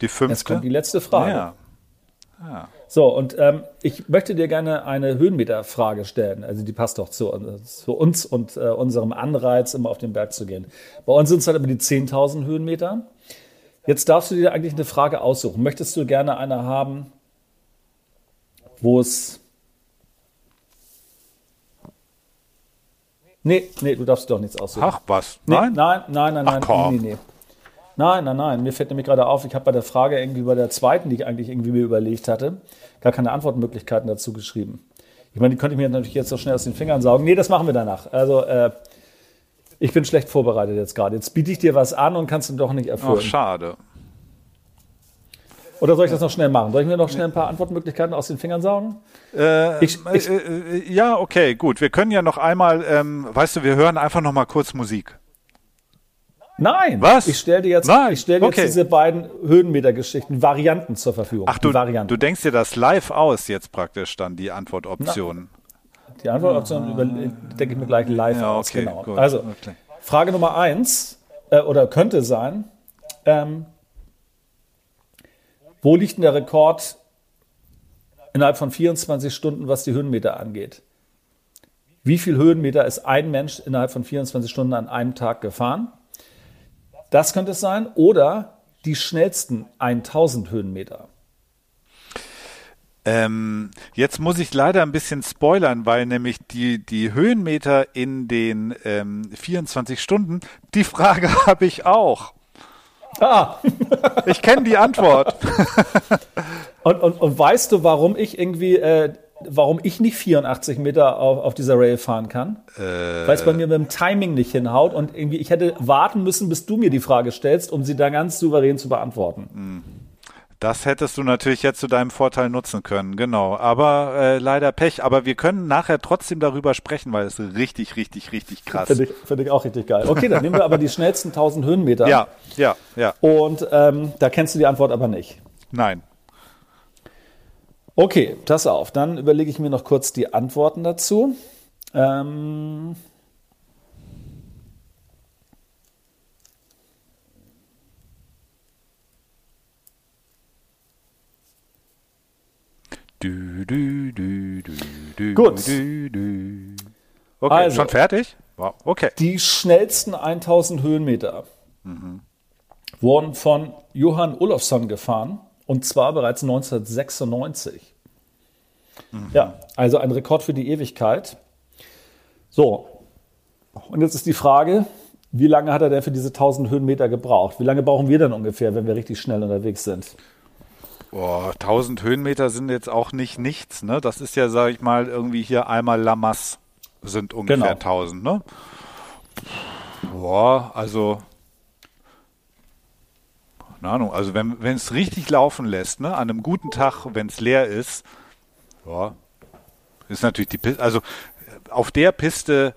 Die fünfte. Jetzt kommt die letzte Frage. Ja. So, und ähm, ich möchte dir gerne eine Höhenmeterfrage stellen. Also die passt doch zu, zu uns und äh, unserem Anreiz, immer auf den Berg zu gehen. Bei uns sind es halt immer die 10.000 Höhenmeter. Jetzt darfst du dir eigentlich eine Frage aussuchen. Möchtest du gerne eine haben, wo es... Nee, nee, du darfst doch nichts aussuchen. Ach was? Nee, Nein? nein, nein, nein, Ach, nein, komm. nee, nee. Nein, nein, nein. Mir fällt nämlich gerade auf, ich habe bei der Frage irgendwie bei der zweiten, die ich eigentlich irgendwie mir überlegt hatte, gar keine Antwortmöglichkeiten dazu geschrieben. Ich meine, die könnte ich mir natürlich jetzt so schnell aus den Fingern saugen. Nee, das machen wir danach. Also, äh, ich bin schlecht vorbereitet jetzt gerade. Jetzt biete ich dir was an und kannst du doch nicht Ach, erfüllen. schade. Oder soll ich das noch schnell machen? Soll ich mir noch schnell ein paar Antwortmöglichkeiten aus den Fingern saugen? Äh, Ich- ich- äh, äh, ja, okay, gut. Wir können ja noch einmal, ähm, weißt du, wir hören einfach noch mal kurz Musik. Nein. Was? Ich stelle dir jetzt, Nein, ich stell dir okay. jetzt diese beiden Höhenmetergeschichten, Varianten zur Verfügung. Ach, du, du denkst dir das live aus jetzt praktisch dann, die Antwortoptionen. Die Antwortoption über- denke ich mir gleich live Ja, aus. okay, Genau. gut. Also, Okay. Frage Nummer eins, äh, oder könnte sein, ähm, wo liegt denn der Rekord innerhalb von 24 Stunden, was die Höhenmeter angeht? Wie viel Höhenmeter ist ein Mensch innerhalb von 24 Stunden an einem Tag gefahren? Das könnte es sein. Oder die schnellsten 1000 Höhenmeter. Ähm, jetzt muss ich leider ein bisschen spoilern, weil nämlich die, die Höhenmeter in den ähm, 24 Stunden, die Frage habe ich auch. Ah, Ich kenne die Antwort. Und, und, und weißt du, warum ich irgendwie, äh, warum ich nicht 84 Meter auf, auf dieser Rail fahren kann? Weil es bei mir mit dem Timing nicht hinhaut und irgendwie ich hätte warten müssen, bis du mir die Frage stellst, um sie dann ganz souverän zu beantworten. Das hättest du natürlich jetzt zu deinem Vorteil nutzen können, genau. Aber äh, leider Pech. Aber wir können nachher trotzdem darüber sprechen, weil es richtig, richtig, richtig krass. Finde ich, finde ich auch richtig geil. Okay, dann nehmen wir aber die schnellsten 1000 Höhenmeter. Ja, ja, ja. Und ähm, da kennst du die Antwort aber nicht. Nein. Okay, pass auf. Dann überlege ich mir noch kurz die Antworten dazu. Ähm, Du, du, du, du, Gut. Du, du. Okay, Also. schon fertig? Wow, okay. Die schnellsten 1000 Höhenmeter wurden von Johann Olofsson gefahren und zwar bereits 1996. Ja, also ein Rekord für die Ewigkeit. So, und jetzt ist die Frage, wie lange hat er denn für diese 1000 Höhenmeter gebraucht? Wie lange brauchen wir denn ungefähr, wenn wir richtig schnell unterwegs sind? Boah, 1000 Höhenmeter sind jetzt auch nicht nichts, ne? Das ist ja, sag ich mal, irgendwie hier einmal Lamas sind ungefähr Genau. 1000, ne? Boah, also keine Ahnung, also wenn wenn es richtig laufen lässt, ne, an einem guten Tag, wenn es leer ist, ja, ist natürlich die Piste, also auf der Piste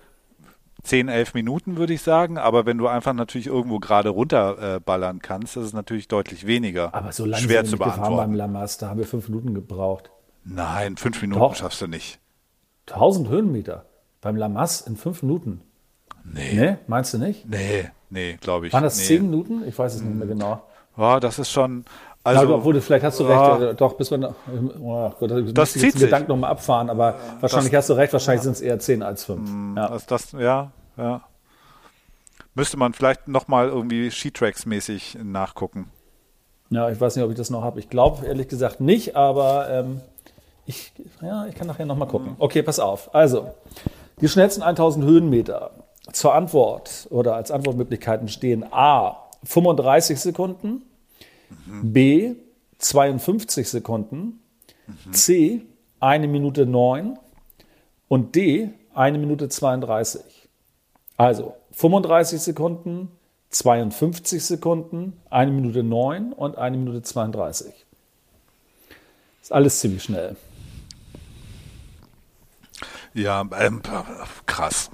10, 11 Minuten würde ich sagen, aber wenn du einfach natürlich irgendwo gerade runterballern äh, ballern kannst, das ist natürlich deutlich weniger. Aber so lange schwer sind zu wir gefahren beim beantworten. Lamas, da haben wir fünf Minuten gebraucht. Nein, fünf Minuten Doch. schaffst du nicht. 1000 Höhenmeter beim Lamas in fünf Minuten. Nee. Ne, meinst du nicht? Nee, nee, glaube ich. Waren das nee. zehn Minuten? Ich weiß es nicht mehr genau. Ja, das ist schon. Also, Also, obwohl, vielleicht hast du ja. recht, äh, doch, bis wir, noch- oh Gott, das Das ich zieht den. Gedanken nochmal abfahren, aber wahrscheinlich hast du recht, wahrscheinlich sind es eher 10 als 5. Ja. das, das, ja, ja. Müsste man vielleicht nochmal irgendwie Sheetracks-mäßig nachgucken. ja, ich weiß nicht, ob ich das noch habe. Ich glaube ehrlich gesagt nicht, aber ähm, ich, ja, ich kann nachher nochmal gucken. Okay, pass auf. Also, die schnellsten 1000 Höhenmeter zur Antwort oder als Antwortmöglichkeiten stehen A, 35 Sekunden, B, 52 Sekunden, C, 1 Minute 9 und D, 1 Minute 32. Also 35 Sekunden, 52 Sekunden, 1 Minute 9 und 1 Minute 32. Ist alles ziemlich schnell. Ja, ähm, krass.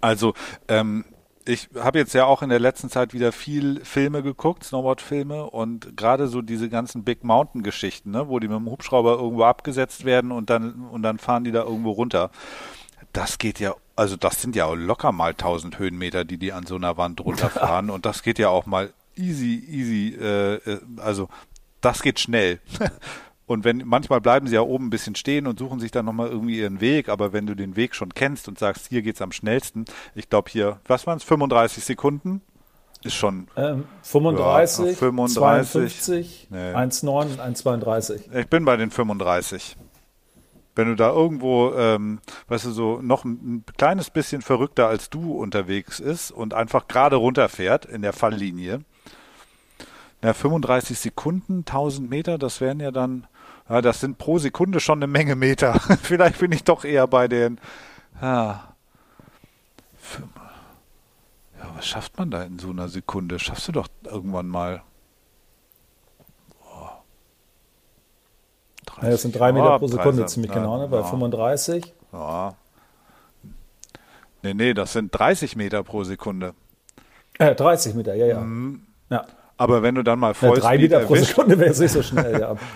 Also, ähm, ich habe jetzt ja auch in der letzten Zeit wieder viel Filme geguckt, Snowboard-Filme und gerade so diese ganzen Big Mountain-Geschichten, ne, wo die mit dem Hubschrauber irgendwo abgesetzt werden und dann und dann fahren die da irgendwo runter. Das geht ja, also das sind ja locker mal 1000 Höhenmeter, die die an so einer Wand runterfahren und das geht ja auch mal easy, easy, äh, äh, also das geht schnell. Und wenn manchmal bleiben sie ja oben ein bisschen stehen und suchen sich dann nochmal irgendwie ihren Weg, aber wenn du den Weg schon kennst und sagst, hier geht's am schnellsten, ich glaube hier, was waren es, 35 Sekunden, ist schon, Ähm, 35, Ja, 35, 52, nee. 1,9 und 1,32. ich bin bei den 35. Wenn du da irgendwo, ähm, weißt du, so noch ein, ein kleines bisschen verrückter als du unterwegs ist und einfach gerade runterfährt in der Falllinie, na, 35 Sekunden, 1000 Meter, das wären ja dann, ja, das sind pro Sekunde schon eine Menge Meter. Vielleicht bin ich doch eher bei den, ja, ja, was schafft man da in so einer Sekunde? Schaffst du doch irgendwann mal. Oh. Ja, das sind 3 Meter Ja, pro Sekunde, 30, ziemlich ja, genau, ne? bei ja. 35. Ja. Nee, nee, das sind 30 Meter pro Sekunde. Äh, 30 Meter, ja, ja. Mhm. ja. Aber wenn du dann mal ja Vollspeed 3 Meter pro erwischt, Sekunde wäre jetzt nicht so schnell. Ja.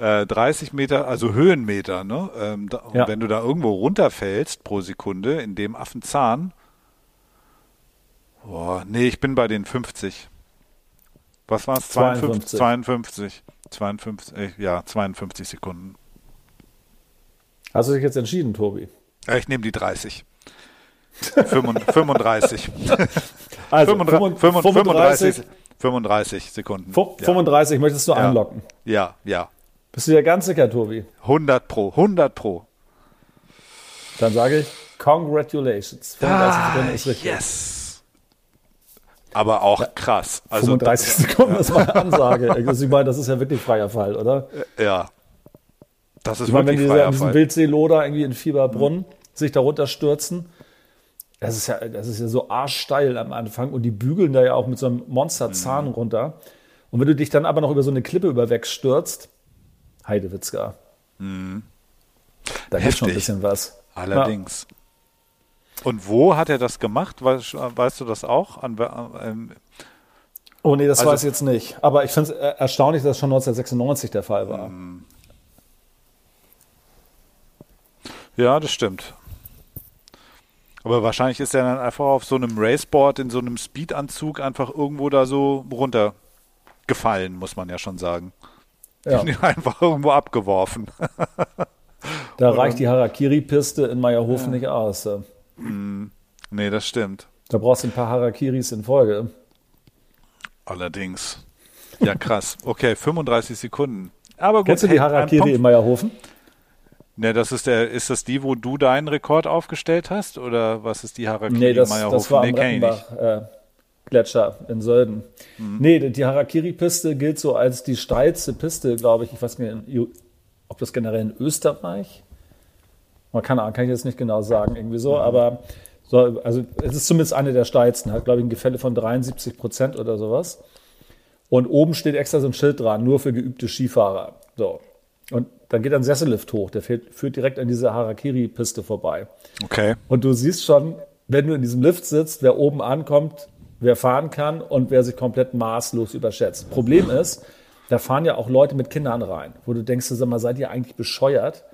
äh, 30 Meter, also Höhenmeter, ne? Ähm, da, und Ja. wenn du da irgendwo runterfällst pro Sekunde in dem Affenzahn, boah, nee, ich bin bei den 50. Was war es? 52. 52. 52, äh, ja, 52 Sekunden. Hast du dich jetzt entschieden, Tobi? Äh, Ich nehme die 30. 35. Also 35, 35, 35 Sekunden. Fu- Ja. 35 möchtest du Ja. einloggen. Ja, ja. Bist du dir ganz sicher, Tobi? 100 pro, 100 pro. Dann sage ich Congratulations. 35 Sekunden ist richtig. Ah, yes. Aber auch krass. Also, 35 Sekunden, das war eine Ansage. Also ich meine, das ist ja wirklich freier Fall, oder? Ja. Das ist Ich meine, wenn wirklich die da freier in diesem Fall. Wildseeloder irgendwie in Fieberbrunn sich da runterstürzen, das ist ja, das ist ja so arschsteil am Anfang und die bügeln da ja auch mit so einem Monsterzahn Mhm. runter. Und wenn du dich dann aber noch über so eine Klippe überwegstürzt, Heidewitzka. Da geht schon ein bisschen was. Allerdings. Und wo hat er das gemacht? Weißt, weißt du das auch? An, ähm, Oh nee, das Also- weiß ich jetzt nicht. Aber ich finde es erstaunlich, dass das schon 1996 der Fall war. Mhm. ja, das stimmt. Aber wahrscheinlich ist er dann einfach auf so einem Raceboard in so einem Speedanzug einfach irgendwo da so runtergefallen, muss man ja schon sagen. Ja. Einfach irgendwo abgeworfen. da reicht die Harakiri-Piste in Meierhofen ja. nicht aus. Mm, nee, das stimmt. Da brauchst du ein paar Harakiris in Folge. Allerdings. Ja, krass. Okay, 35 Sekunden. Aber gut, Kennst du die Harakiri in Meierhofen? Ne, das ist der, ist das die, wo du deinen Rekord aufgestellt hast? Oder was ist die Harakiri nee, das, Meierhofen? Das war am nee, Rettenbach, äh, Gletscher in Sölden. Mhm. Nee, die Harakiri-Piste gilt so als die steilste Piste, glaube ich. Ich weiß nicht, ob das generell in Österreich. Man kann, kann ich jetzt nicht genau sagen, irgendwie so, mhm. aber so, also es ist zumindest eine der steilsten, hat, glaube ich, ein Gefälle von 73 Prozent oder sowas. Und oben steht extra so ein Schild dran, nur für geübte Skifahrer. So. Und dann geht ein Sessellift hoch, der führt, führt direkt an diese Harakiri-Piste vorbei. Okay. Und du siehst schon, wenn du in diesem Lift sitzt, wer oben ankommt, wer fahren kann und wer sich komplett maßlos überschätzt. Problem ist, da fahren ja auch Leute mit Kindern rein, wo du denkst, sag mal, seid ihr eigentlich bescheuert?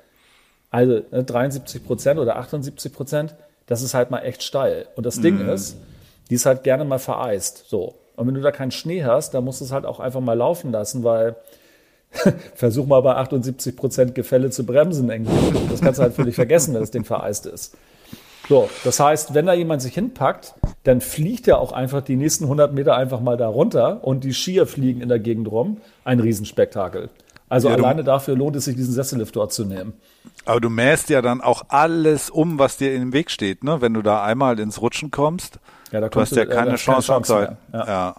Also 73 ne, Prozent oder 78 Prozent, das ist halt mal echt steil. Und das Ding mhm. ist, die ist halt gerne mal vereist. So. Und wenn du da keinen Schnee hast, dann musst du es halt auch einfach mal laufen lassen, weil versuch mal bei 78 Prozent Gefälle zu bremsen. Irgendwie. Das kannst du halt völlig vergessen, wenn das Ding vereist ist. So, das heißt, wenn da jemand sich hinpackt, dann fliegt er auch einfach die nächsten 100 Meter einfach mal da runter und die Skier fliegen in der Gegend rum. Ein Riesenspektakel. Also ja, alleine dafür lohnt es sich, diesen Sessellift dort zu nehmen. Aber du mähst ja dann auch alles um, was dir den Weg steht, ne? Wenn du da einmal ins Rutschen kommst. Ja, da du hast ja du, keine, äh, Chance, keine Chance mehr. Ja. ja.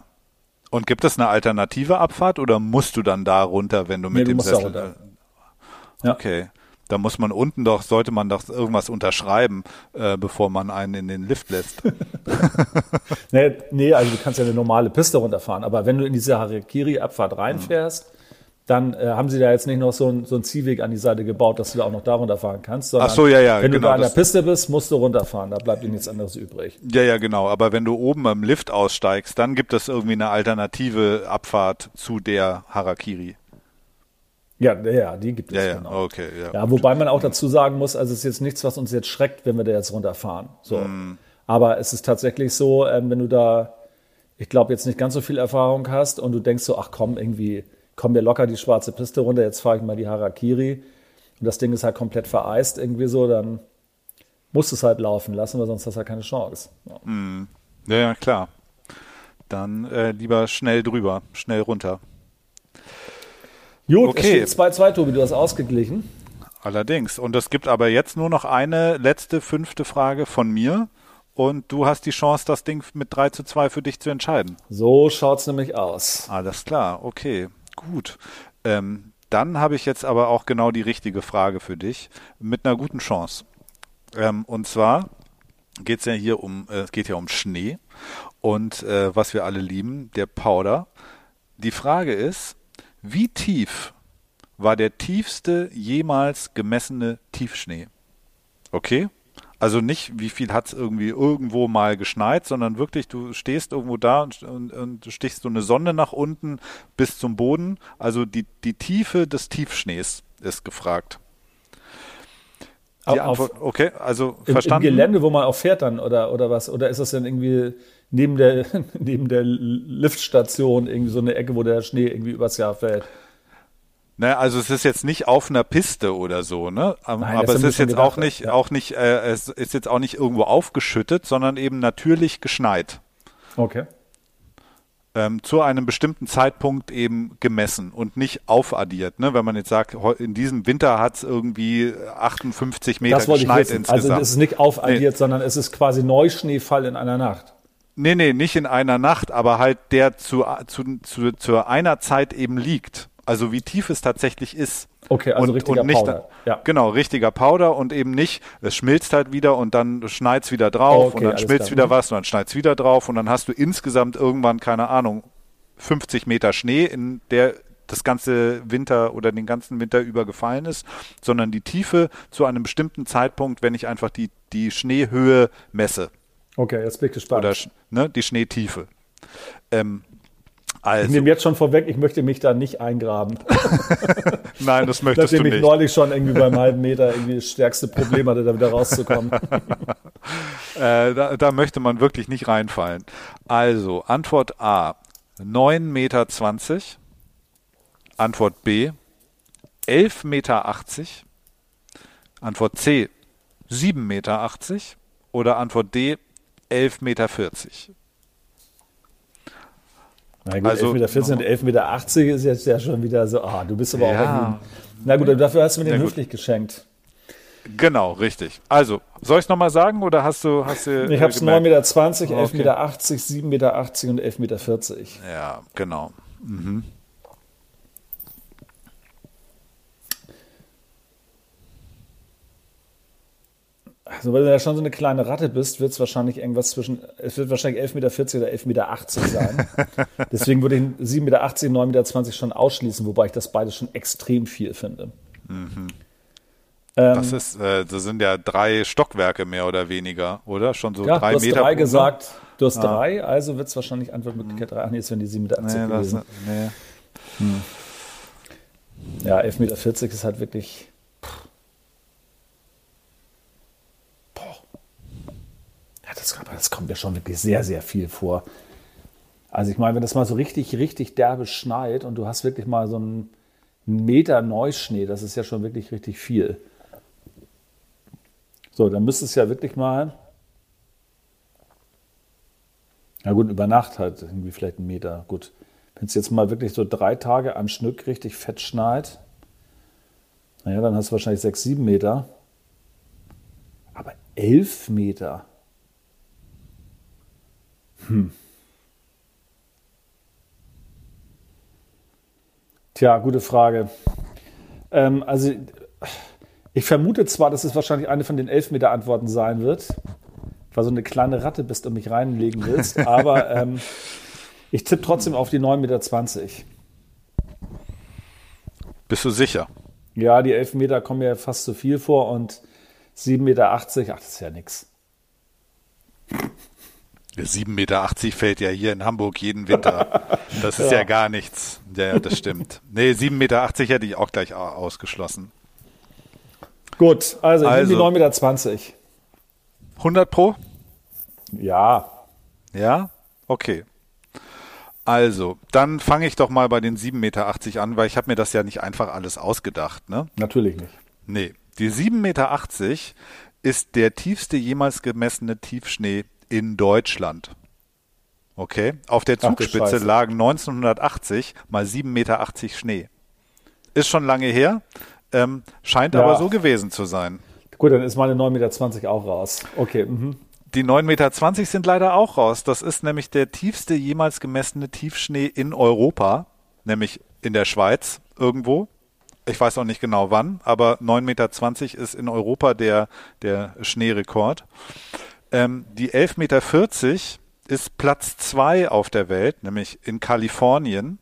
Und gibt es eine alternative Abfahrt oder musst du dann da runter, wenn du mit nee, dem Sessel? Da ja. Okay. Da muss man unten doch, sollte man doch irgendwas unterschreiben, äh, bevor man einen in den Lift lässt. nee, nee, also du kannst ja eine normale Piste runterfahren, aber wenn du in diese Harakiri-Abfahrt reinfährst, dann äh, haben sie da jetzt nicht noch so, ein, so einen Ziehweg an die Seite gebaut, dass du da auch noch da runterfahren kannst. Sondern Ach so, ja, ja. Wenn genau, du da an der Piste bist, musst du runterfahren. Da bleibt dir nichts anderes übrig. Ja, ja, genau. Aber wenn du oben im Lift aussteigst, dann gibt es irgendwie eine alternative Abfahrt zu der Harakiri. Ja, ja, die gibt es. Ja, ja, genau. okay. Ja, ja wobei man auch dazu sagen muss, also es ist jetzt nichts, was uns jetzt schreckt, wenn wir da jetzt runterfahren. So. Mm. Aber es ist tatsächlich so, ähm, wenn du da, ich glaube, jetzt nicht ganz so viel Erfahrung hast und du denkst so, ach komm, irgendwie komm mir locker die schwarze Piste runter, jetzt fahre ich mal die Harakiri und das Ding ist halt komplett vereist irgendwie so, dann musst du es halt laufen lassen, weil sonst hast du halt keine Chance. Ja, mm. ja, ja klar. Dann äh, lieber schnell drüber, schnell runter. Gut, okay. 2-2, Tobi, du hast ausgeglichen. Allerdings. Und es gibt aber jetzt nur noch eine letzte, fünfte Frage von mir. Und du hast die Chance, das Ding mit 3 zu 2 für dich zu entscheiden. So schaut es nämlich aus. Alles klar, okay. Gut. Ähm, dann habe ich jetzt aber auch genau die richtige Frage für dich mit einer guten Chance. Ähm, und zwar geht es ja hier um, äh, es geht ja um Schnee und äh, was wir alle lieben, der Powder. Die Frage ist, wie tief war der tiefste jemals gemessene Tiefschnee? Okay? Also nicht, wie viel hat es irgendwie irgendwo mal geschneit, sondern wirklich, du stehst irgendwo da und, und, und du stichst so eine Sonne nach unten bis zum Boden. Also die, die Tiefe des Tiefschnees ist gefragt. Die Antwort, okay, also im, verstanden. Im Gelände, wo man auch fährt dann oder, oder was? Oder ist das denn irgendwie neben der, neben der Liftstation irgendwie so eine Ecke, wo der Schnee irgendwie übers Jahr fällt? Ne, also es ist jetzt nicht auf einer Piste oder so, ne? Ähm, Nein, aber es ist jetzt gedacht, auch nicht, ja. auch nicht, äh, es ist jetzt auch nicht irgendwo aufgeschüttet, sondern eben natürlich geschneit. Okay. Ähm, zu einem bestimmten Zeitpunkt eben gemessen und nicht aufaddiert. Ne? Wenn man jetzt sagt, in diesem Winter hat es irgendwie 58 Meter geschneit insgesamt. Also es ist nicht aufaddiert, nee. sondern es ist quasi Neuschneefall in einer Nacht. Nee, nee, nicht in einer Nacht, aber halt der zu, zu, zu, zu einer Zeit eben liegt. Also wie tief es tatsächlich ist. Okay, also und, richtiger und nicht, Powder. Ja. Genau, richtiger Powder und eben nicht, es schmilzt halt wieder und dann schneit's wieder drauf okay, und dann schmilzt wieder mhm. was und dann schneit's wieder drauf und dann hast du insgesamt irgendwann, keine Ahnung, 50 Meter Schnee, in der das ganze Winter oder den ganzen Winter über gefallen ist, sondern die Tiefe zu einem bestimmten Zeitpunkt, wenn ich einfach die, die Schneehöhe messe. Okay, jetzt bin ich gespannt. Oder ne, die Schneetiefe. Ähm, also. Ich nehme jetzt schon vorweg, ich möchte mich da nicht eingraben. Nein, das möchtest du nicht. Nachdem ich neulich schon irgendwie beim halben Meter irgendwie das stärkste Problem hatte, da wieder rauszukommen. äh, da, da möchte man wirklich nicht reinfallen. Also, Antwort A, 9,20 Meter. Antwort B 11,80 Meter. Antwort C 7,80 Meter. Oder Antwort D 11,40 Meter. Na gut, also, 11,40 Meter und 11,80 Meter ist jetzt ja schon wieder so, ah, du bist aber ja. auch Na gut, dafür hast du mir den höflich geschenkt. Genau, richtig. Also, soll ich es nochmal sagen oder hast du. Hast du ich habe es 9,20 Meter, 11,80 Meter, 7,80 Meter und 11,40 Meter. Ja, genau. Mhm. Also, weil du ja schon so eine kleine Ratte bist, wird es wahrscheinlich irgendwas zwischen, es wird wahrscheinlich 11,40 Meter oder 11,80 Meter sein. Deswegen würde ich 7,80 Meter, 9,20 Meter schon ausschließen, wobei ich das beides schon extrem viel finde. Mhm. Ähm, das ist, äh, das sind ja drei Stockwerke mehr oder weniger, oder? Schon so ja, drei du hast Meter. Drei gesagt, du hast ah. drei, also wird es wahrscheinlich Antwortmöglichkeit drei. Ach nee, jetzt werden die 7,80 Meter nee, gewesen. Das, nee. Hm. Ja, 11,40 Meter ist halt wirklich. Das, das kommt ja schon wirklich sehr, sehr viel vor. Also ich meine, wenn das mal so richtig, richtig derbe schneit und du hast wirklich mal so einen Meter Neuschnee, das ist ja schon wirklich richtig viel. So, dann müsste es ja wirklich mal, na gut, über Nacht halt irgendwie vielleicht einen Meter. Gut, wenn es jetzt mal wirklich so drei Tage am Stück richtig fett schneit, naja, dann hast du wahrscheinlich sechs, sieben Meter. Aber elf Meter. Hm. Tja, gute Frage. Ähm, also, ich vermute zwar, dass es wahrscheinlich eine von den Elfmeter-Antworten sein wird, weil so eine kleine Ratte bist und mich reinlegen willst, aber ähm, ich tippe trotzdem auf die 9,20 Meter. Bist du sicher? Ja, die 11 Meter kommen mir fast zu viel vor und 7,80 Meter, ach, das ist ja nix. 7,80 Meter fällt ja hier in Hamburg jeden Winter. Das ist ja, ja gar nichts. Ja, das stimmt. Nee, 7,80 Meter hätte ich auch gleich ausgeschlossen. Gut, also, also die 9,20 Meter. 100 pro? Ja. Ja? Okay. Also, dann fange ich doch mal bei den 7,80 Meter an, weil ich habe mir das ja nicht einfach alles ausgedacht. Ne? Natürlich nicht. Nee, die 7,80 Meter ist der tiefste jemals gemessene Tiefschnee in Deutschland. Okay, auf der Zugspitze lagen 1980 mal 7,80 Meter Schnee. Ist schon lange her, ähm, scheint ja. aber so gewesen zu sein. Gut, dann ist meine 9,20 Meter auch raus. Okay. Mhm. Die 9,20 Meter sind leider auch raus. Das ist nämlich der tiefste jemals gemessene Tiefschnee in Europa, nämlich in der Schweiz irgendwo. Ich weiß auch nicht genau wann, aber 9,20 Meter ist in Europa der, der Schneerekord. Ähm, die 11,40 Meter ist Platz zwei auf der Welt, nämlich in Kalifornien.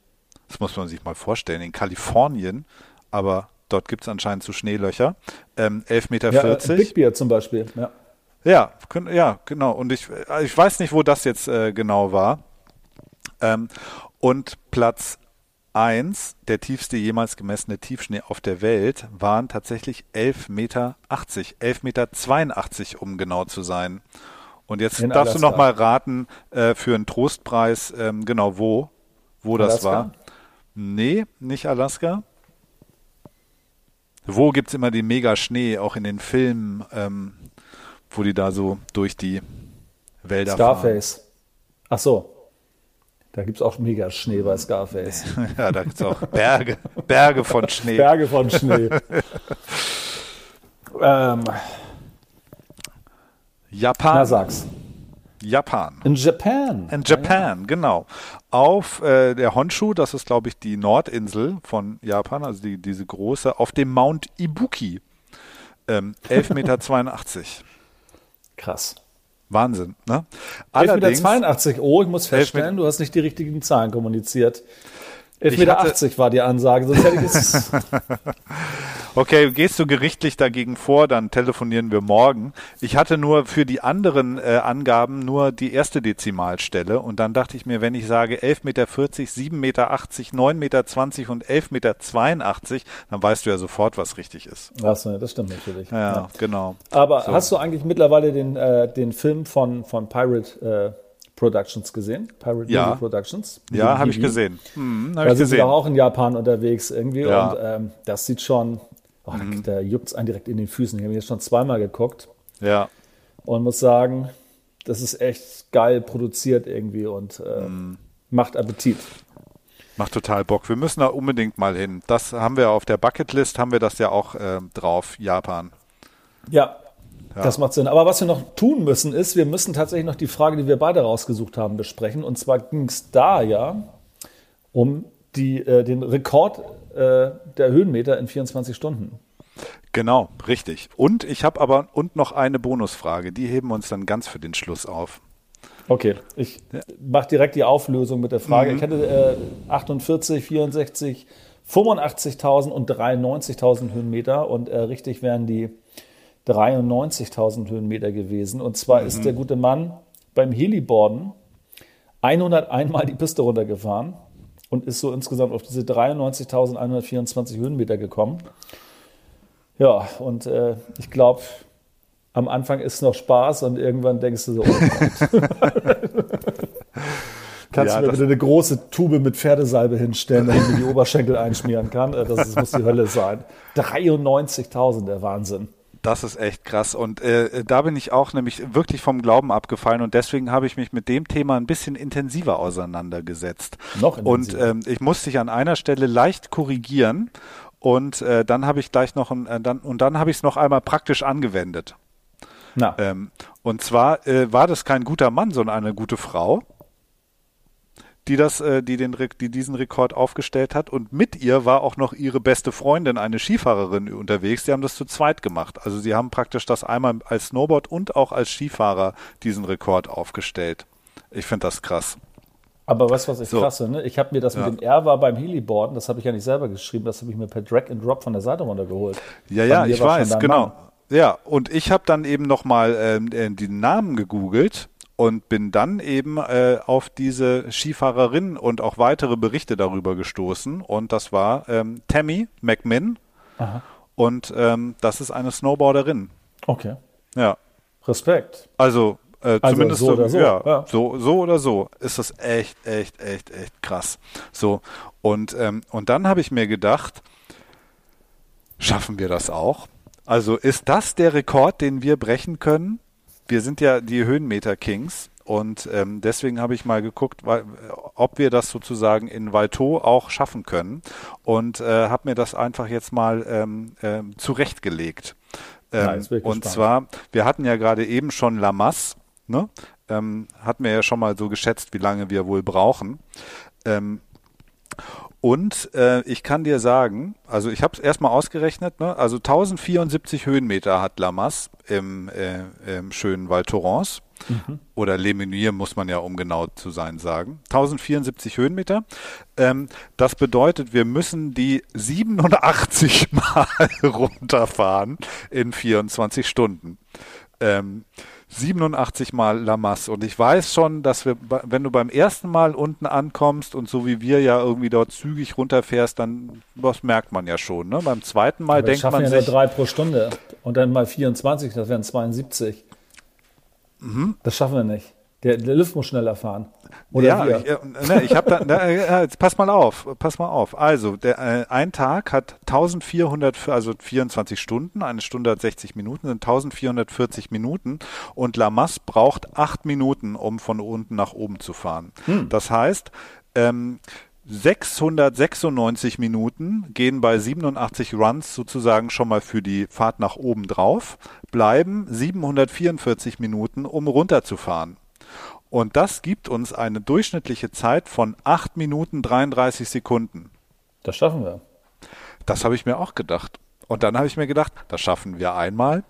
Das muss man sich mal vorstellen, in Kalifornien, aber dort gibt es anscheinend zu so Schneelöcher. Ähm, 11,40 Meter. Ja, äh, Big Bear zum Beispiel, ja. Ja, ja, genau. Und ich, äh, ich weiß nicht, wo das jetzt äh, genau war. Ähm, und Platz 1, der tiefste jemals gemessene Tiefschnee auf der Welt, waren tatsächlich 11,80 Meter, 11,82 Meter, um genau zu sein. Und jetzt In darfst Alaska. du noch mal raten äh, für einen Trostpreis, ähm, genau wo, wo Alaska? das war. Nee, nicht Alaska. Wo gibt es immer den Mega-Schnee, auch in den Filmen, ähm, wo die da so durch die Wälder Scarface. fahren? Ach so. Da gibt es auch mega Schnee bei Scarface. ja, da gibt es auch Berge, Berge von Schnee. Berge von Schnee. ähm, Japan. Na, sag's. Japan. In Japan. In Japan, ja. genau. Auf äh, der Honshu, das ist, glaube ich, die Nordinsel von Japan, also die, diese große, auf dem Mount Ibuki. Ähm, 11,82 Meter. Krass. Wahnsinn, ne? Allerdings, 82. Oh, ich muss feststellen, du hast nicht die richtigen Zahlen kommuniziert. 11,80 Meter war die Ansage, sonst hätte ich es. okay, gehst du gerichtlich dagegen vor, dann telefonieren wir morgen. Ich hatte nur für die anderen äh, Angaben nur die erste Dezimalstelle und dann dachte ich mir, wenn ich sage 11,40 Meter, 7,80 Meter, 9,20 Meter und 11,82 Meter, dann weißt du ja sofort, was richtig ist. Achso, das stimmt natürlich. Ja, ja. genau. Aber so. hast du eigentlich mittlerweile den, äh, den Film von, von Pirate, äh, Productions gesehen? Pirate ja. Movie Productions? Ja, habe ich gesehen. Hm, hab da ich sind gesehen. sie auch in Japan unterwegs irgendwie ja. und ähm, das sieht schon, oh, mhm. da, da juckt es einen direkt in den Füßen. Ich habe jetzt schon zweimal geguckt. Ja. Und muss sagen, das ist echt geil produziert irgendwie und äh, mhm. macht Appetit. Macht total Bock. Wir müssen da unbedingt mal hin. Das haben wir auf der Bucketlist, haben wir das ja auch äh, drauf, Japan. Ja, ja, das macht Sinn. Aber was wir noch tun müssen, ist, wir müssen tatsächlich noch die Frage, die wir beide rausgesucht haben, besprechen. Und zwar ging es da ja um die, äh, den Rekord äh, der Höhenmeter in 24 Stunden. Genau, richtig. Und ich habe aber und noch eine Bonusfrage, die heben wir uns dann ganz für den Schluss auf. Okay, ich mache direkt die Auflösung mit der Frage. Mhm. Ich hatte äh, 48, 64, 85.000 und 93.000 Höhenmeter und äh, richtig wären die 93.000 Höhenmeter gewesen. Und zwar mhm. ist der gute Mann beim Heliboarden 101 Mal die Piste runtergefahren und ist so insgesamt auf diese 93.124 Höhenmeter gekommen. Ja, und äh, ich glaube, am Anfang ist noch Spaß und irgendwann denkst du so, oh Kannst ja, du mir bitte eine große Tube mit Pferdesalbe hinstellen, damit ich die Oberschenkel einschmieren kann? Das, das muss die Hölle sein. 93.000, der Wahnsinn. Das ist echt krass. Und äh, da bin ich auch nämlich wirklich vom Glauben abgefallen und deswegen habe ich mich mit dem Thema ein bisschen intensiver auseinandergesetzt. Noch intensiver. Und ähm, ich musste dich an einer Stelle leicht korrigieren und äh, dann habe ich gleich noch ein, äh, dann und dann habe ich es noch einmal praktisch angewendet. Na. Ähm, und zwar äh, war das kein guter Mann, sondern eine gute Frau die das, äh, die den, die diesen Rekord aufgestellt hat. Und mit ihr war auch noch ihre beste Freundin, eine Skifahrerin, unterwegs. Die haben das zu zweit gemacht. Also sie haben praktisch das einmal als Snowboard und auch als Skifahrer diesen Rekord aufgestellt. Ich finde das krass. Aber weißt du, was ich so. krass finde? Ich habe mir das ja. mit dem Airwar beim Heliboarden, das habe ich ja nicht selber geschrieben, das habe ich mir per Drag and Drop von der Seite runtergeholt. Ja, ja, ich weiß, genau. Mann. Ja, und ich habe dann eben nochmal ähm, äh, den Namen gegoogelt und bin dann eben äh, auf diese Skifahrerin und auch weitere Berichte darüber gestoßen und das war ähm, Tammy McMinn Aha. und ähm, das ist eine Snowboarderin. Okay. Ja. Respekt. Also, äh, also zumindest so, oder so, ja, ja, so so oder so ist das echt echt echt echt krass. So und ähm, und dann habe ich mir gedacht, schaffen wir das auch? Also ist das der Rekord, den wir brechen können? Wir sind ja die Höhenmeter-Kings und ähm, deswegen habe ich mal geguckt, weil, ob wir das sozusagen in Valto auch schaffen können und äh, habe mir das einfach jetzt mal ähm, äh, zurechtgelegt. Ähm, Nein, und zwar, wir hatten ja gerade eben schon Lamas, ne? Ähm, hatten wir ja schon mal so geschätzt, wie lange wir wohl brauchen. Ähm, und äh, ich kann dir sagen, also ich habe es erstmal ausgerechnet, ne? also 1074 Höhenmeter hat Lamas im, äh, im schönen Val Thorens. Mhm. Oder Le Meunier muss man ja, um genau zu sein, sagen. 1074 Höhenmeter. Ähm, das bedeutet, wir müssen die 87 Mal runterfahren in 24 Stunden. Ähm, 87 Mal Lamas. Und ich weiß schon, dass wir, wenn du beim ersten Mal unten ankommst und so wie wir ja irgendwie dort zügig runterfährst, dann, das merkt man ja schon. Ne? Beim zweiten Mal Aber denkt man ja sich. nur drei pro Stunde. Und dann mal 24, das wären 72. Mhm. Das schaffen wir nicht. Der, der Lift muss schneller fahren. Oder ja, wir. ich, äh, ne, ich habe da, ne, jetzt pass mal auf, pass mal auf. Also, der, äh, ein Tag hat 1400, also 24 Stunden, eine Stunde hat 60 Minuten, sind 1440 Minuten und Lamas braucht acht Minuten, um von unten nach oben zu fahren. Hm. Das heißt, ähm, 696 Minuten gehen bei 87 Runs sozusagen schon mal für die Fahrt nach oben drauf, bleiben 744 Minuten, um runterzufahren. Und das gibt uns eine durchschnittliche Zeit von 8 Minuten 33 Sekunden. Das schaffen wir. Das habe ich mir auch gedacht. Und dann habe ich mir gedacht, das schaffen wir einmal,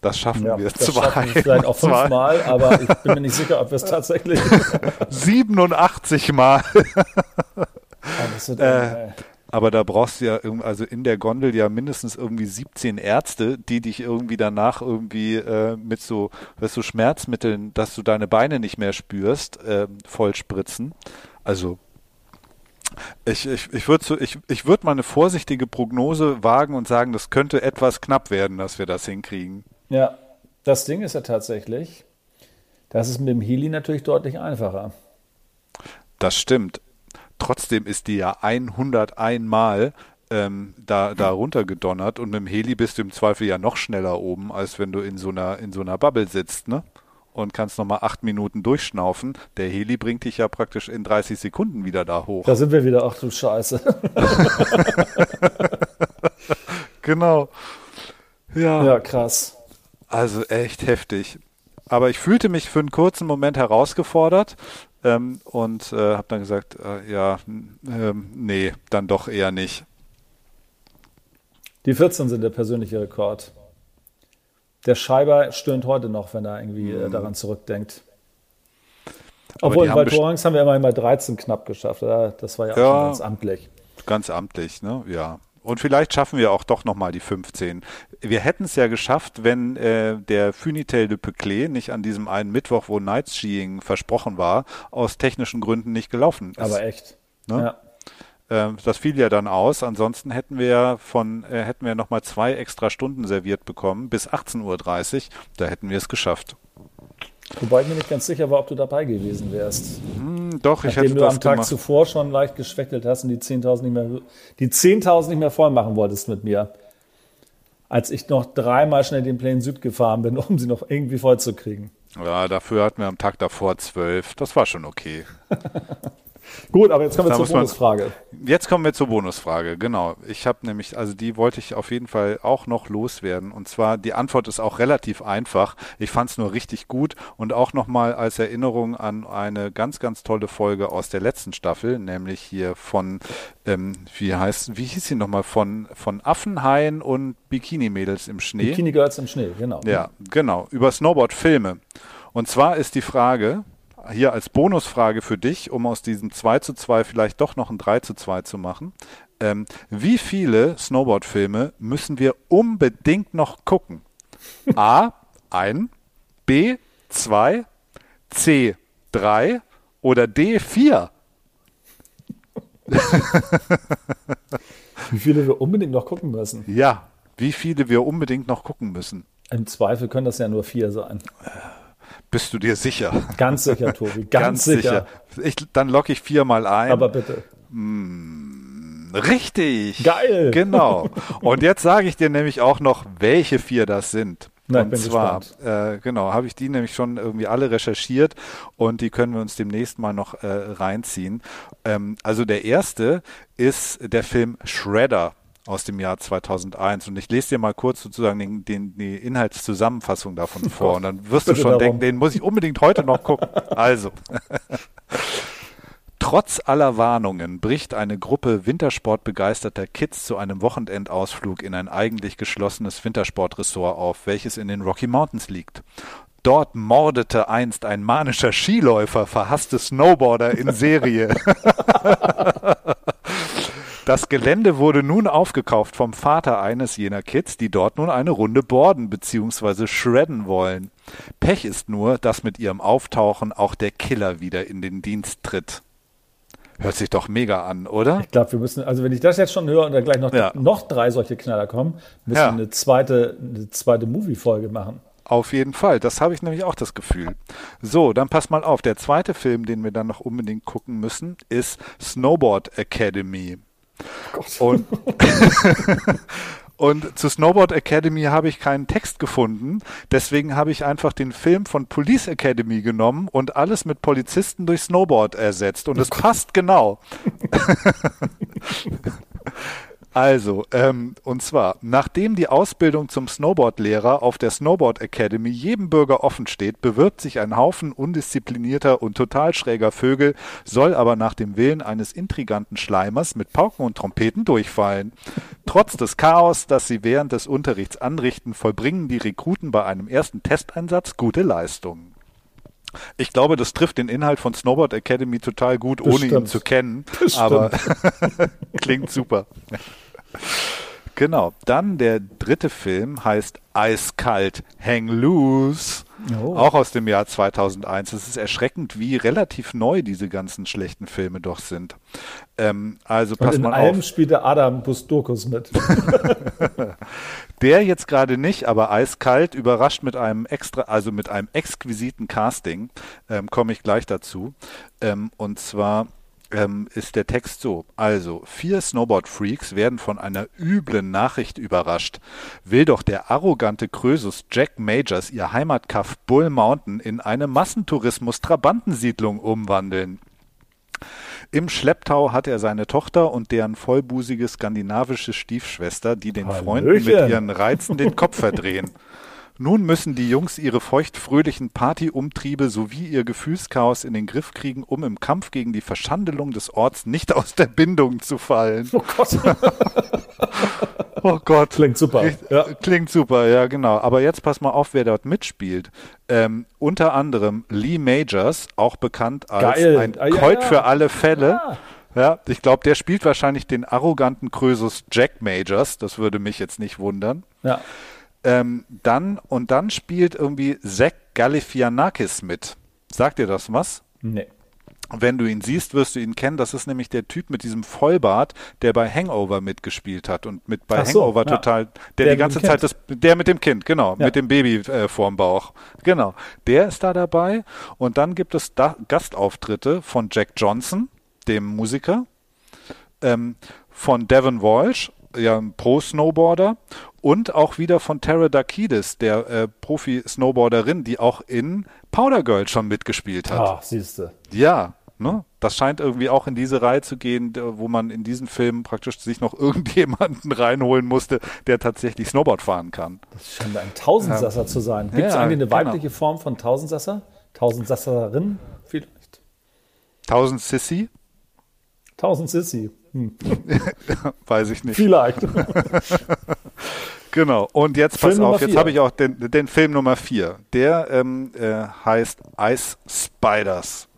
das schaffen ja, wir das zwei. Schaffen wir vielleicht auch fünfmal, aber ich bin mir nicht sicher, ob wir es tatsächlich. 87 Mal. äh, aber da brauchst du ja also in der Gondel ja mindestens irgendwie 17 Ärzte, die dich irgendwie danach irgendwie äh, mit so, weißt du, Schmerzmitteln, dass du deine Beine nicht mehr spürst, äh, voll spritzen. Also ich, ich, ich würde so, ich, ich würd mal eine vorsichtige Prognose wagen und sagen, das könnte etwas knapp werden, dass wir das hinkriegen. Ja, das Ding ist ja tatsächlich, Das ist mit dem Heli natürlich deutlich einfacher. Das stimmt. Trotzdem ist die ja 101 Mal ähm, da, da runtergedonnert und mit dem Heli bist du im Zweifel ja noch schneller oben, als wenn du in so einer, in so einer Bubble sitzt, ne? Und kannst nochmal acht Minuten durchschnaufen. Der Heli bringt dich ja praktisch in 30 Sekunden wieder da hoch. Da sind wir wieder, ach du Scheiße. genau. Ja. Ja, krass. Also echt heftig. Aber ich fühlte mich für einen kurzen Moment herausgefordert ähm, und äh, habe dann gesagt, äh, ja, äh, nee, dann doch eher nicht. Die 14 sind der persönliche Rekord. Der Scheiber stöhnt heute noch, wenn er irgendwie mhm. daran zurückdenkt. Obwohl in Waldhorangs haben wir immerhin mal 13 knapp geschafft. Das war ja auch ja, ganz amtlich. Ganz amtlich, ne? Ja. Und vielleicht schaffen wir auch doch nochmal die 15. Wir hätten es ja geschafft, wenn äh, der Funitel de Peuclé nicht an diesem einen Mittwoch, wo Night Skiing versprochen war, aus technischen Gründen nicht gelaufen ist. Aber echt. Ne? Ja. Äh, das fiel ja dann aus. Ansonsten hätten wir von äh, hätten wir nochmal zwei extra Stunden serviert bekommen bis 18.30 Uhr. Da hätten wir es geschafft. Wobei ich mir nicht ganz sicher war, ob du dabei gewesen wärst. Hm, doch, ich Nachdem hätte du das am Tag gemacht. zuvor schon leicht geschwächtelt hast und die 10.000 nicht mehr, die 10.000 nicht mehr voll machen wolltest mit mir. Als ich noch dreimal schnell den Plane Süd gefahren bin, um sie noch irgendwie voll zu kriegen. Ja, dafür hatten wir am Tag davor zwölf. Das war schon okay. Gut, aber jetzt kommen wir zur Bonusfrage. Jetzt kommen wir zur Bonusfrage, genau. Ich habe nämlich, also die wollte ich auf jeden Fall auch noch loswerden. Und zwar, die Antwort ist auch relativ einfach. Ich fand es nur richtig gut und auch nochmal als Erinnerung an eine ganz, ganz tolle Folge aus der letzten Staffel, nämlich hier von, ähm, wie heißt, wie hieß sie nochmal, von, von Affenhaien und Bikini-Mädels im Schnee. Bikini Girls im Schnee, genau. Ja, genau. Über Snowboard-Filme. Und zwar ist die Frage, hier als Bonusfrage für dich, um aus diesem 2 zu 2 vielleicht doch noch ein 3 zu 2 zu machen. Ähm, wie viele Snowboard-Filme müssen wir unbedingt noch gucken? A, ein, B, zwei, C, drei oder D, vier? wie viele wir unbedingt noch gucken müssen? Ja, wie viele wir unbedingt noch gucken müssen. Im Zweifel können das ja nur vier sein. Bist du dir sicher? Ganz sicher, Tobi. Ganz, Ganz sicher. sicher. Ich, dann locke ich viermal ein. Aber bitte. Hm, richtig. Geil. Genau. Und jetzt sage ich dir nämlich auch noch, welche vier das sind. Na, und zwar, äh, genau, habe ich die nämlich schon irgendwie alle recherchiert und die können wir uns demnächst mal noch äh, reinziehen. Ähm, also der erste ist der Film Shredder aus dem Jahr 2001. Und ich lese dir mal kurz sozusagen den, den, die Inhaltszusammenfassung davon vor. Und dann wirst du schon darum. denken, den muss ich unbedingt heute noch gucken. Also. Trotz aller Warnungen bricht eine Gruppe wintersportbegeisterter Kids zu einem Wochenendausflug in ein eigentlich geschlossenes Wintersportressort auf, welches in den Rocky Mountains liegt. Dort mordete einst ein manischer Skiläufer verhasste Snowboarder in Serie. Das Gelände wurde nun aufgekauft vom Vater eines jener Kids, die dort nun eine Runde borden bzw. shredden wollen. Pech ist nur, dass mit ihrem Auftauchen auch der Killer wieder in den Dienst tritt. Hört sich doch mega an, oder? Ich glaube, wir müssen, also wenn ich das jetzt schon höre und dann gleich noch, ja. noch drei solche Knaller kommen, müssen ja. wir eine zweite, eine zweite Movie-Folge machen. Auf jeden Fall, das habe ich nämlich auch das Gefühl. So, dann pass mal auf. Der zweite Film, den wir dann noch unbedingt gucken müssen, ist Snowboard Academy. Gott. Und, und zu Snowboard Academy habe ich keinen Text gefunden. Deswegen habe ich einfach den Film von Police Academy genommen und alles mit Polizisten durch Snowboard ersetzt. Und es passt genau. Also, ähm, und zwar, nachdem die Ausbildung zum Snowboardlehrer auf der Snowboard Academy jedem Bürger offen steht, bewirbt sich ein Haufen undisziplinierter und total schräger Vögel, soll aber nach dem Willen eines intriganten Schleimers mit Pauken und Trompeten durchfallen. Trotz des Chaos, das sie während des Unterrichts anrichten, vollbringen die Rekruten bei einem ersten Testeinsatz gute Leistungen. Ich glaube, das trifft den Inhalt von Snowboard Academy total gut, ohne ihn zu kennen. Aber klingt super. Genau. Dann der dritte Film heißt Eiskalt Hang Loose. Oh. Auch aus dem Jahr 2001. Es ist erschreckend, wie relativ neu diese ganzen schlechten Filme doch sind. Ähm, also pass in mal allem auf. spielt der Adam Bustokus mit. der jetzt gerade nicht, aber eiskalt überrascht mit einem extra, also mit einem exquisiten Casting. Ähm, Komme ich gleich dazu. Ähm, und zwar ähm, ist der Text so. Also, vier Snowboard-Freaks werden von einer üblen Nachricht überrascht. Will doch der arrogante Krösus Jack Majors ihr Heimatkaff Bull Mountain in eine Massentourismus-Trabantensiedlung umwandeln. Im Schlepptau hat er seine Tochter und deren vollbusige skandinavische Stiefschwester, die den Hallöchen. Freunden mit ihren Reizen den Kopf verdrehen. Nun müssen die Jungs ihre feuchtfröhlichen Partyumtriebe sowie ihr Gefühlschaos in den Griff kriegen, um im Kampf gegen die Verschandelung des Orts nicht aus der Bindung zu fallen. Oh Gott. Oh Gott. Klingt super. Richt- äh, Klingt super, ja genau. Aber jetzt pass mal auf, wer dort mitspielt. Ähm, unter anderem Lee Majors, auch bekannt als Geil. ein Ah, ja, Colt ja. für alle Fälle. Ah. Ja, ich glaube, der spielt wahrscheinlich den arroganten Krösus Jack Majors. Das würde mich jetzt nicht wundern. Ja. Ähm, dann und dann spielt irgendwie Zach Galifianakis mit. Sagt dir das was? Nee. Wenn du ihn siehst, wirst du ihn kennen. Das ist nämlich der Typ mit diesem Vollbart, der bei Hangover mitgespielt hat und mit bei so, Hangover ja. total, der, Der die mit ganze dem Zeit Kind. das, der mit dem Kind, genau, Ja. mit dem Baby äh, vorm Bauch, genau. Der ist da dabei und dann gibt es da Gastauftritte von Jack Johnson, dem Musiker, ähm, von Devon Walsh, ja, ein Pro-Snowboarder und auch wieder von Tara Dakidis, der äh, Profi-Snowboarderin, die auch in Powder Girl schon mitgespielt hat. Ach, siehst du. Ja, ne? Das scheint irgendwie auch in diese Reihe zu gehen, wo man in diesen Filmen praktisch sich noch irgendjemanden reinholen musste, der tatsächlich Snowboard fahren kann. Das scheint ein Tausendsasser zu sein. Gibt es Ja, eigentlich eine genau. weibliche Form von Tausendsasser? Tausendsasserin? Vielleicht. Tausend Sissy? Tausendsissi. Hm. Weiß ich nicht. Vielleicht. Genau. Und jetzt Film pass Nummer auf, jetzt habe ich auch den, den Film Nummer vier. Der ähm, äh, heißt Ice Spiders.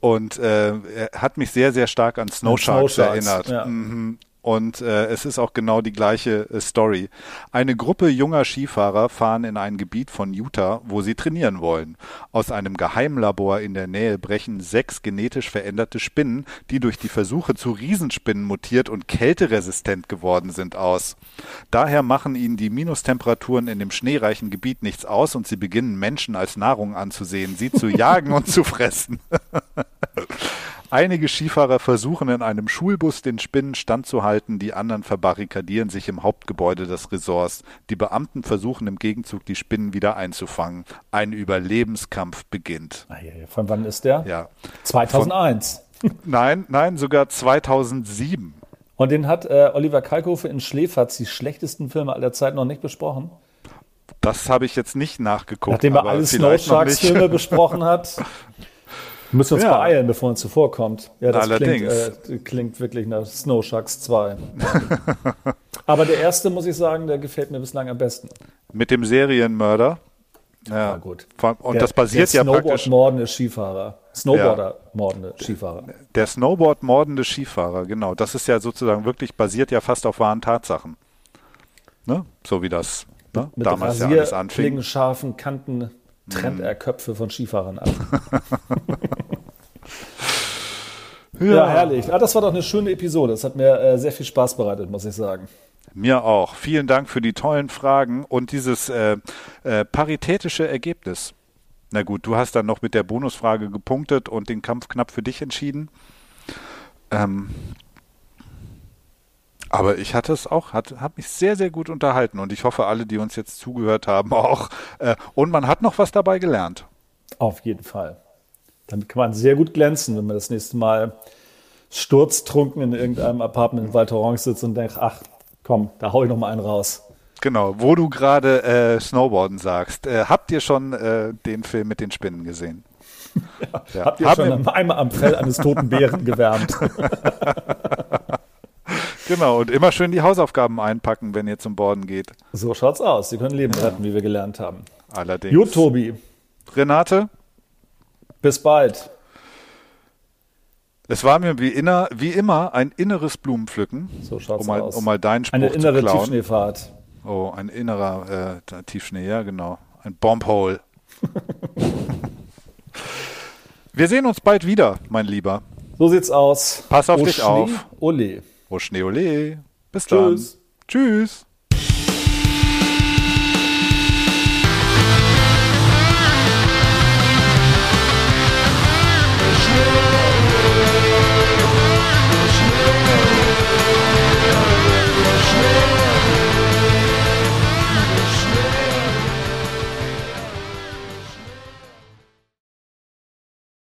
Und äh, er hat mich sehr, sehr stark an Snow Sharks, Snow Sharks, erinnert. ja. Mhm. Und äh, es ist auch genau die gleiche äh, Story. Eine Gruppe junger Skifahrer fahren in ein Gebiet von Utah, wo sie trainieren wollen. Aus einem Geheimlabor in der Nähe brechen sechs genetisch veränderte Spinnen, die durch die Versuche zu Riesenspinnen mutiert und kälteresistent geworden sind, aus. Daher machen ihnen die Minustemperaturen in dem schneereichen Gebiet nichts aus und sie beginnen Menschen als Nahrung anzusehen, sie zu jagen und zu fressen. Einige Skifahrer versuchen in einem Schulbus den Spinnen standzuhalten, die anderen verbarrikadieren sich im Hauptgebäude des Resorts. Die Beamten versuchen im Gegenzug die Spinnen wieder einzufangen. Ein Überlebenskampf beginnt. Von wann ist der? Ja. 2001. Nein, nein, sogar 2007. Und den hat äh, Oliver Kalkofe in Schläferz die schlechtesten Filme aller Zeiten noch nicht besprochen. Das habe ich jetzt nicht nachgeguckt. Nachdem er alle Snow Sharks. Filme besprochen hat. Müssen wir uns Ja. beeilen, bevor uns zuvorkommt. Ja, das Allerdings. Klingt, äh, klingt wirklich nach Snow Sharks 2. Aber der erste, muss ich sagen, der gefällt mir bislang am besten. Mit dem Serienmörder. Ja, Ja, gut. Und der, das basiert der ja praktisch. Snowboard-mordende Skifahrer. Snowboarder-mordende Skifahrer. Der Snowboard-mordende Skifahrer, genau. Das ist ja sozusagen wirklich basiert ja fast auf wahren Tatsachen. Ne? So wie das ne? Mit damals ja alles anfing. Rasierklingen, scharfen Kanten trennt er Köpfe von Skifahrern ab. Ja, herrlich. Ah, das war doch eine schöne Episode. Das hat mir äh, sehr viel Spaß bereitet, muss ich sagen. Mir auch. Vielen Dank für die tollen Fragen und dieses äh, äh, paritätische Ergebnis. Na gut, du hast dann noch mit der Bonusfrage gepunktet und den Kampf knapp für dich entschieden. Ähm, aber ich hatte es auch, hat, habe mich sehr, sehr gut unterhalten und ich hoffe, alle, die uns jetzt zugehört haben, auch. Äh, und man hat noch was dabei gelernt. Auf jeden Fall. Damit kann man sehr gut glänzen, wenn man das nächste Mal sturztrunken in irgendeinem Apartment in Val Thorens sitzt und denkt, ach, komm, da hau ich noch mal einen raus. Genau, wo du gerade äh, Snowboarden sagst. Äh, habt ihr schon äh, den Film mit den Spinnen gesehen? Ja. Habt ihr Haben schon einmal am Fell eines toten Bären gewärmt? Genau, und immer schön die Hausaufgaben einpacken, wenn ihr zum Borden geht. so schaut's aus. Sie können Leben retten, wie wir gelernt haben. Allerdings. Gut, Tobi. Renate, Bis bald. Es war mir wie, inner, wie immer ein inneres Blumenpflücken. So schaut's um mal, aus. Um mal deinen Spruch Eine innere zu klauen. Tiefschneefahrt. Oh, ein innerer äh, Tiefschnee, ja genau. Ein Bombhole. Wir sehen uns bald wieder, mein Lieber. So sieht's aus. Pass auf Oh, dich Schnee, auf. Ole. Schneeole. Bis Tschüss. dann. Tschüss.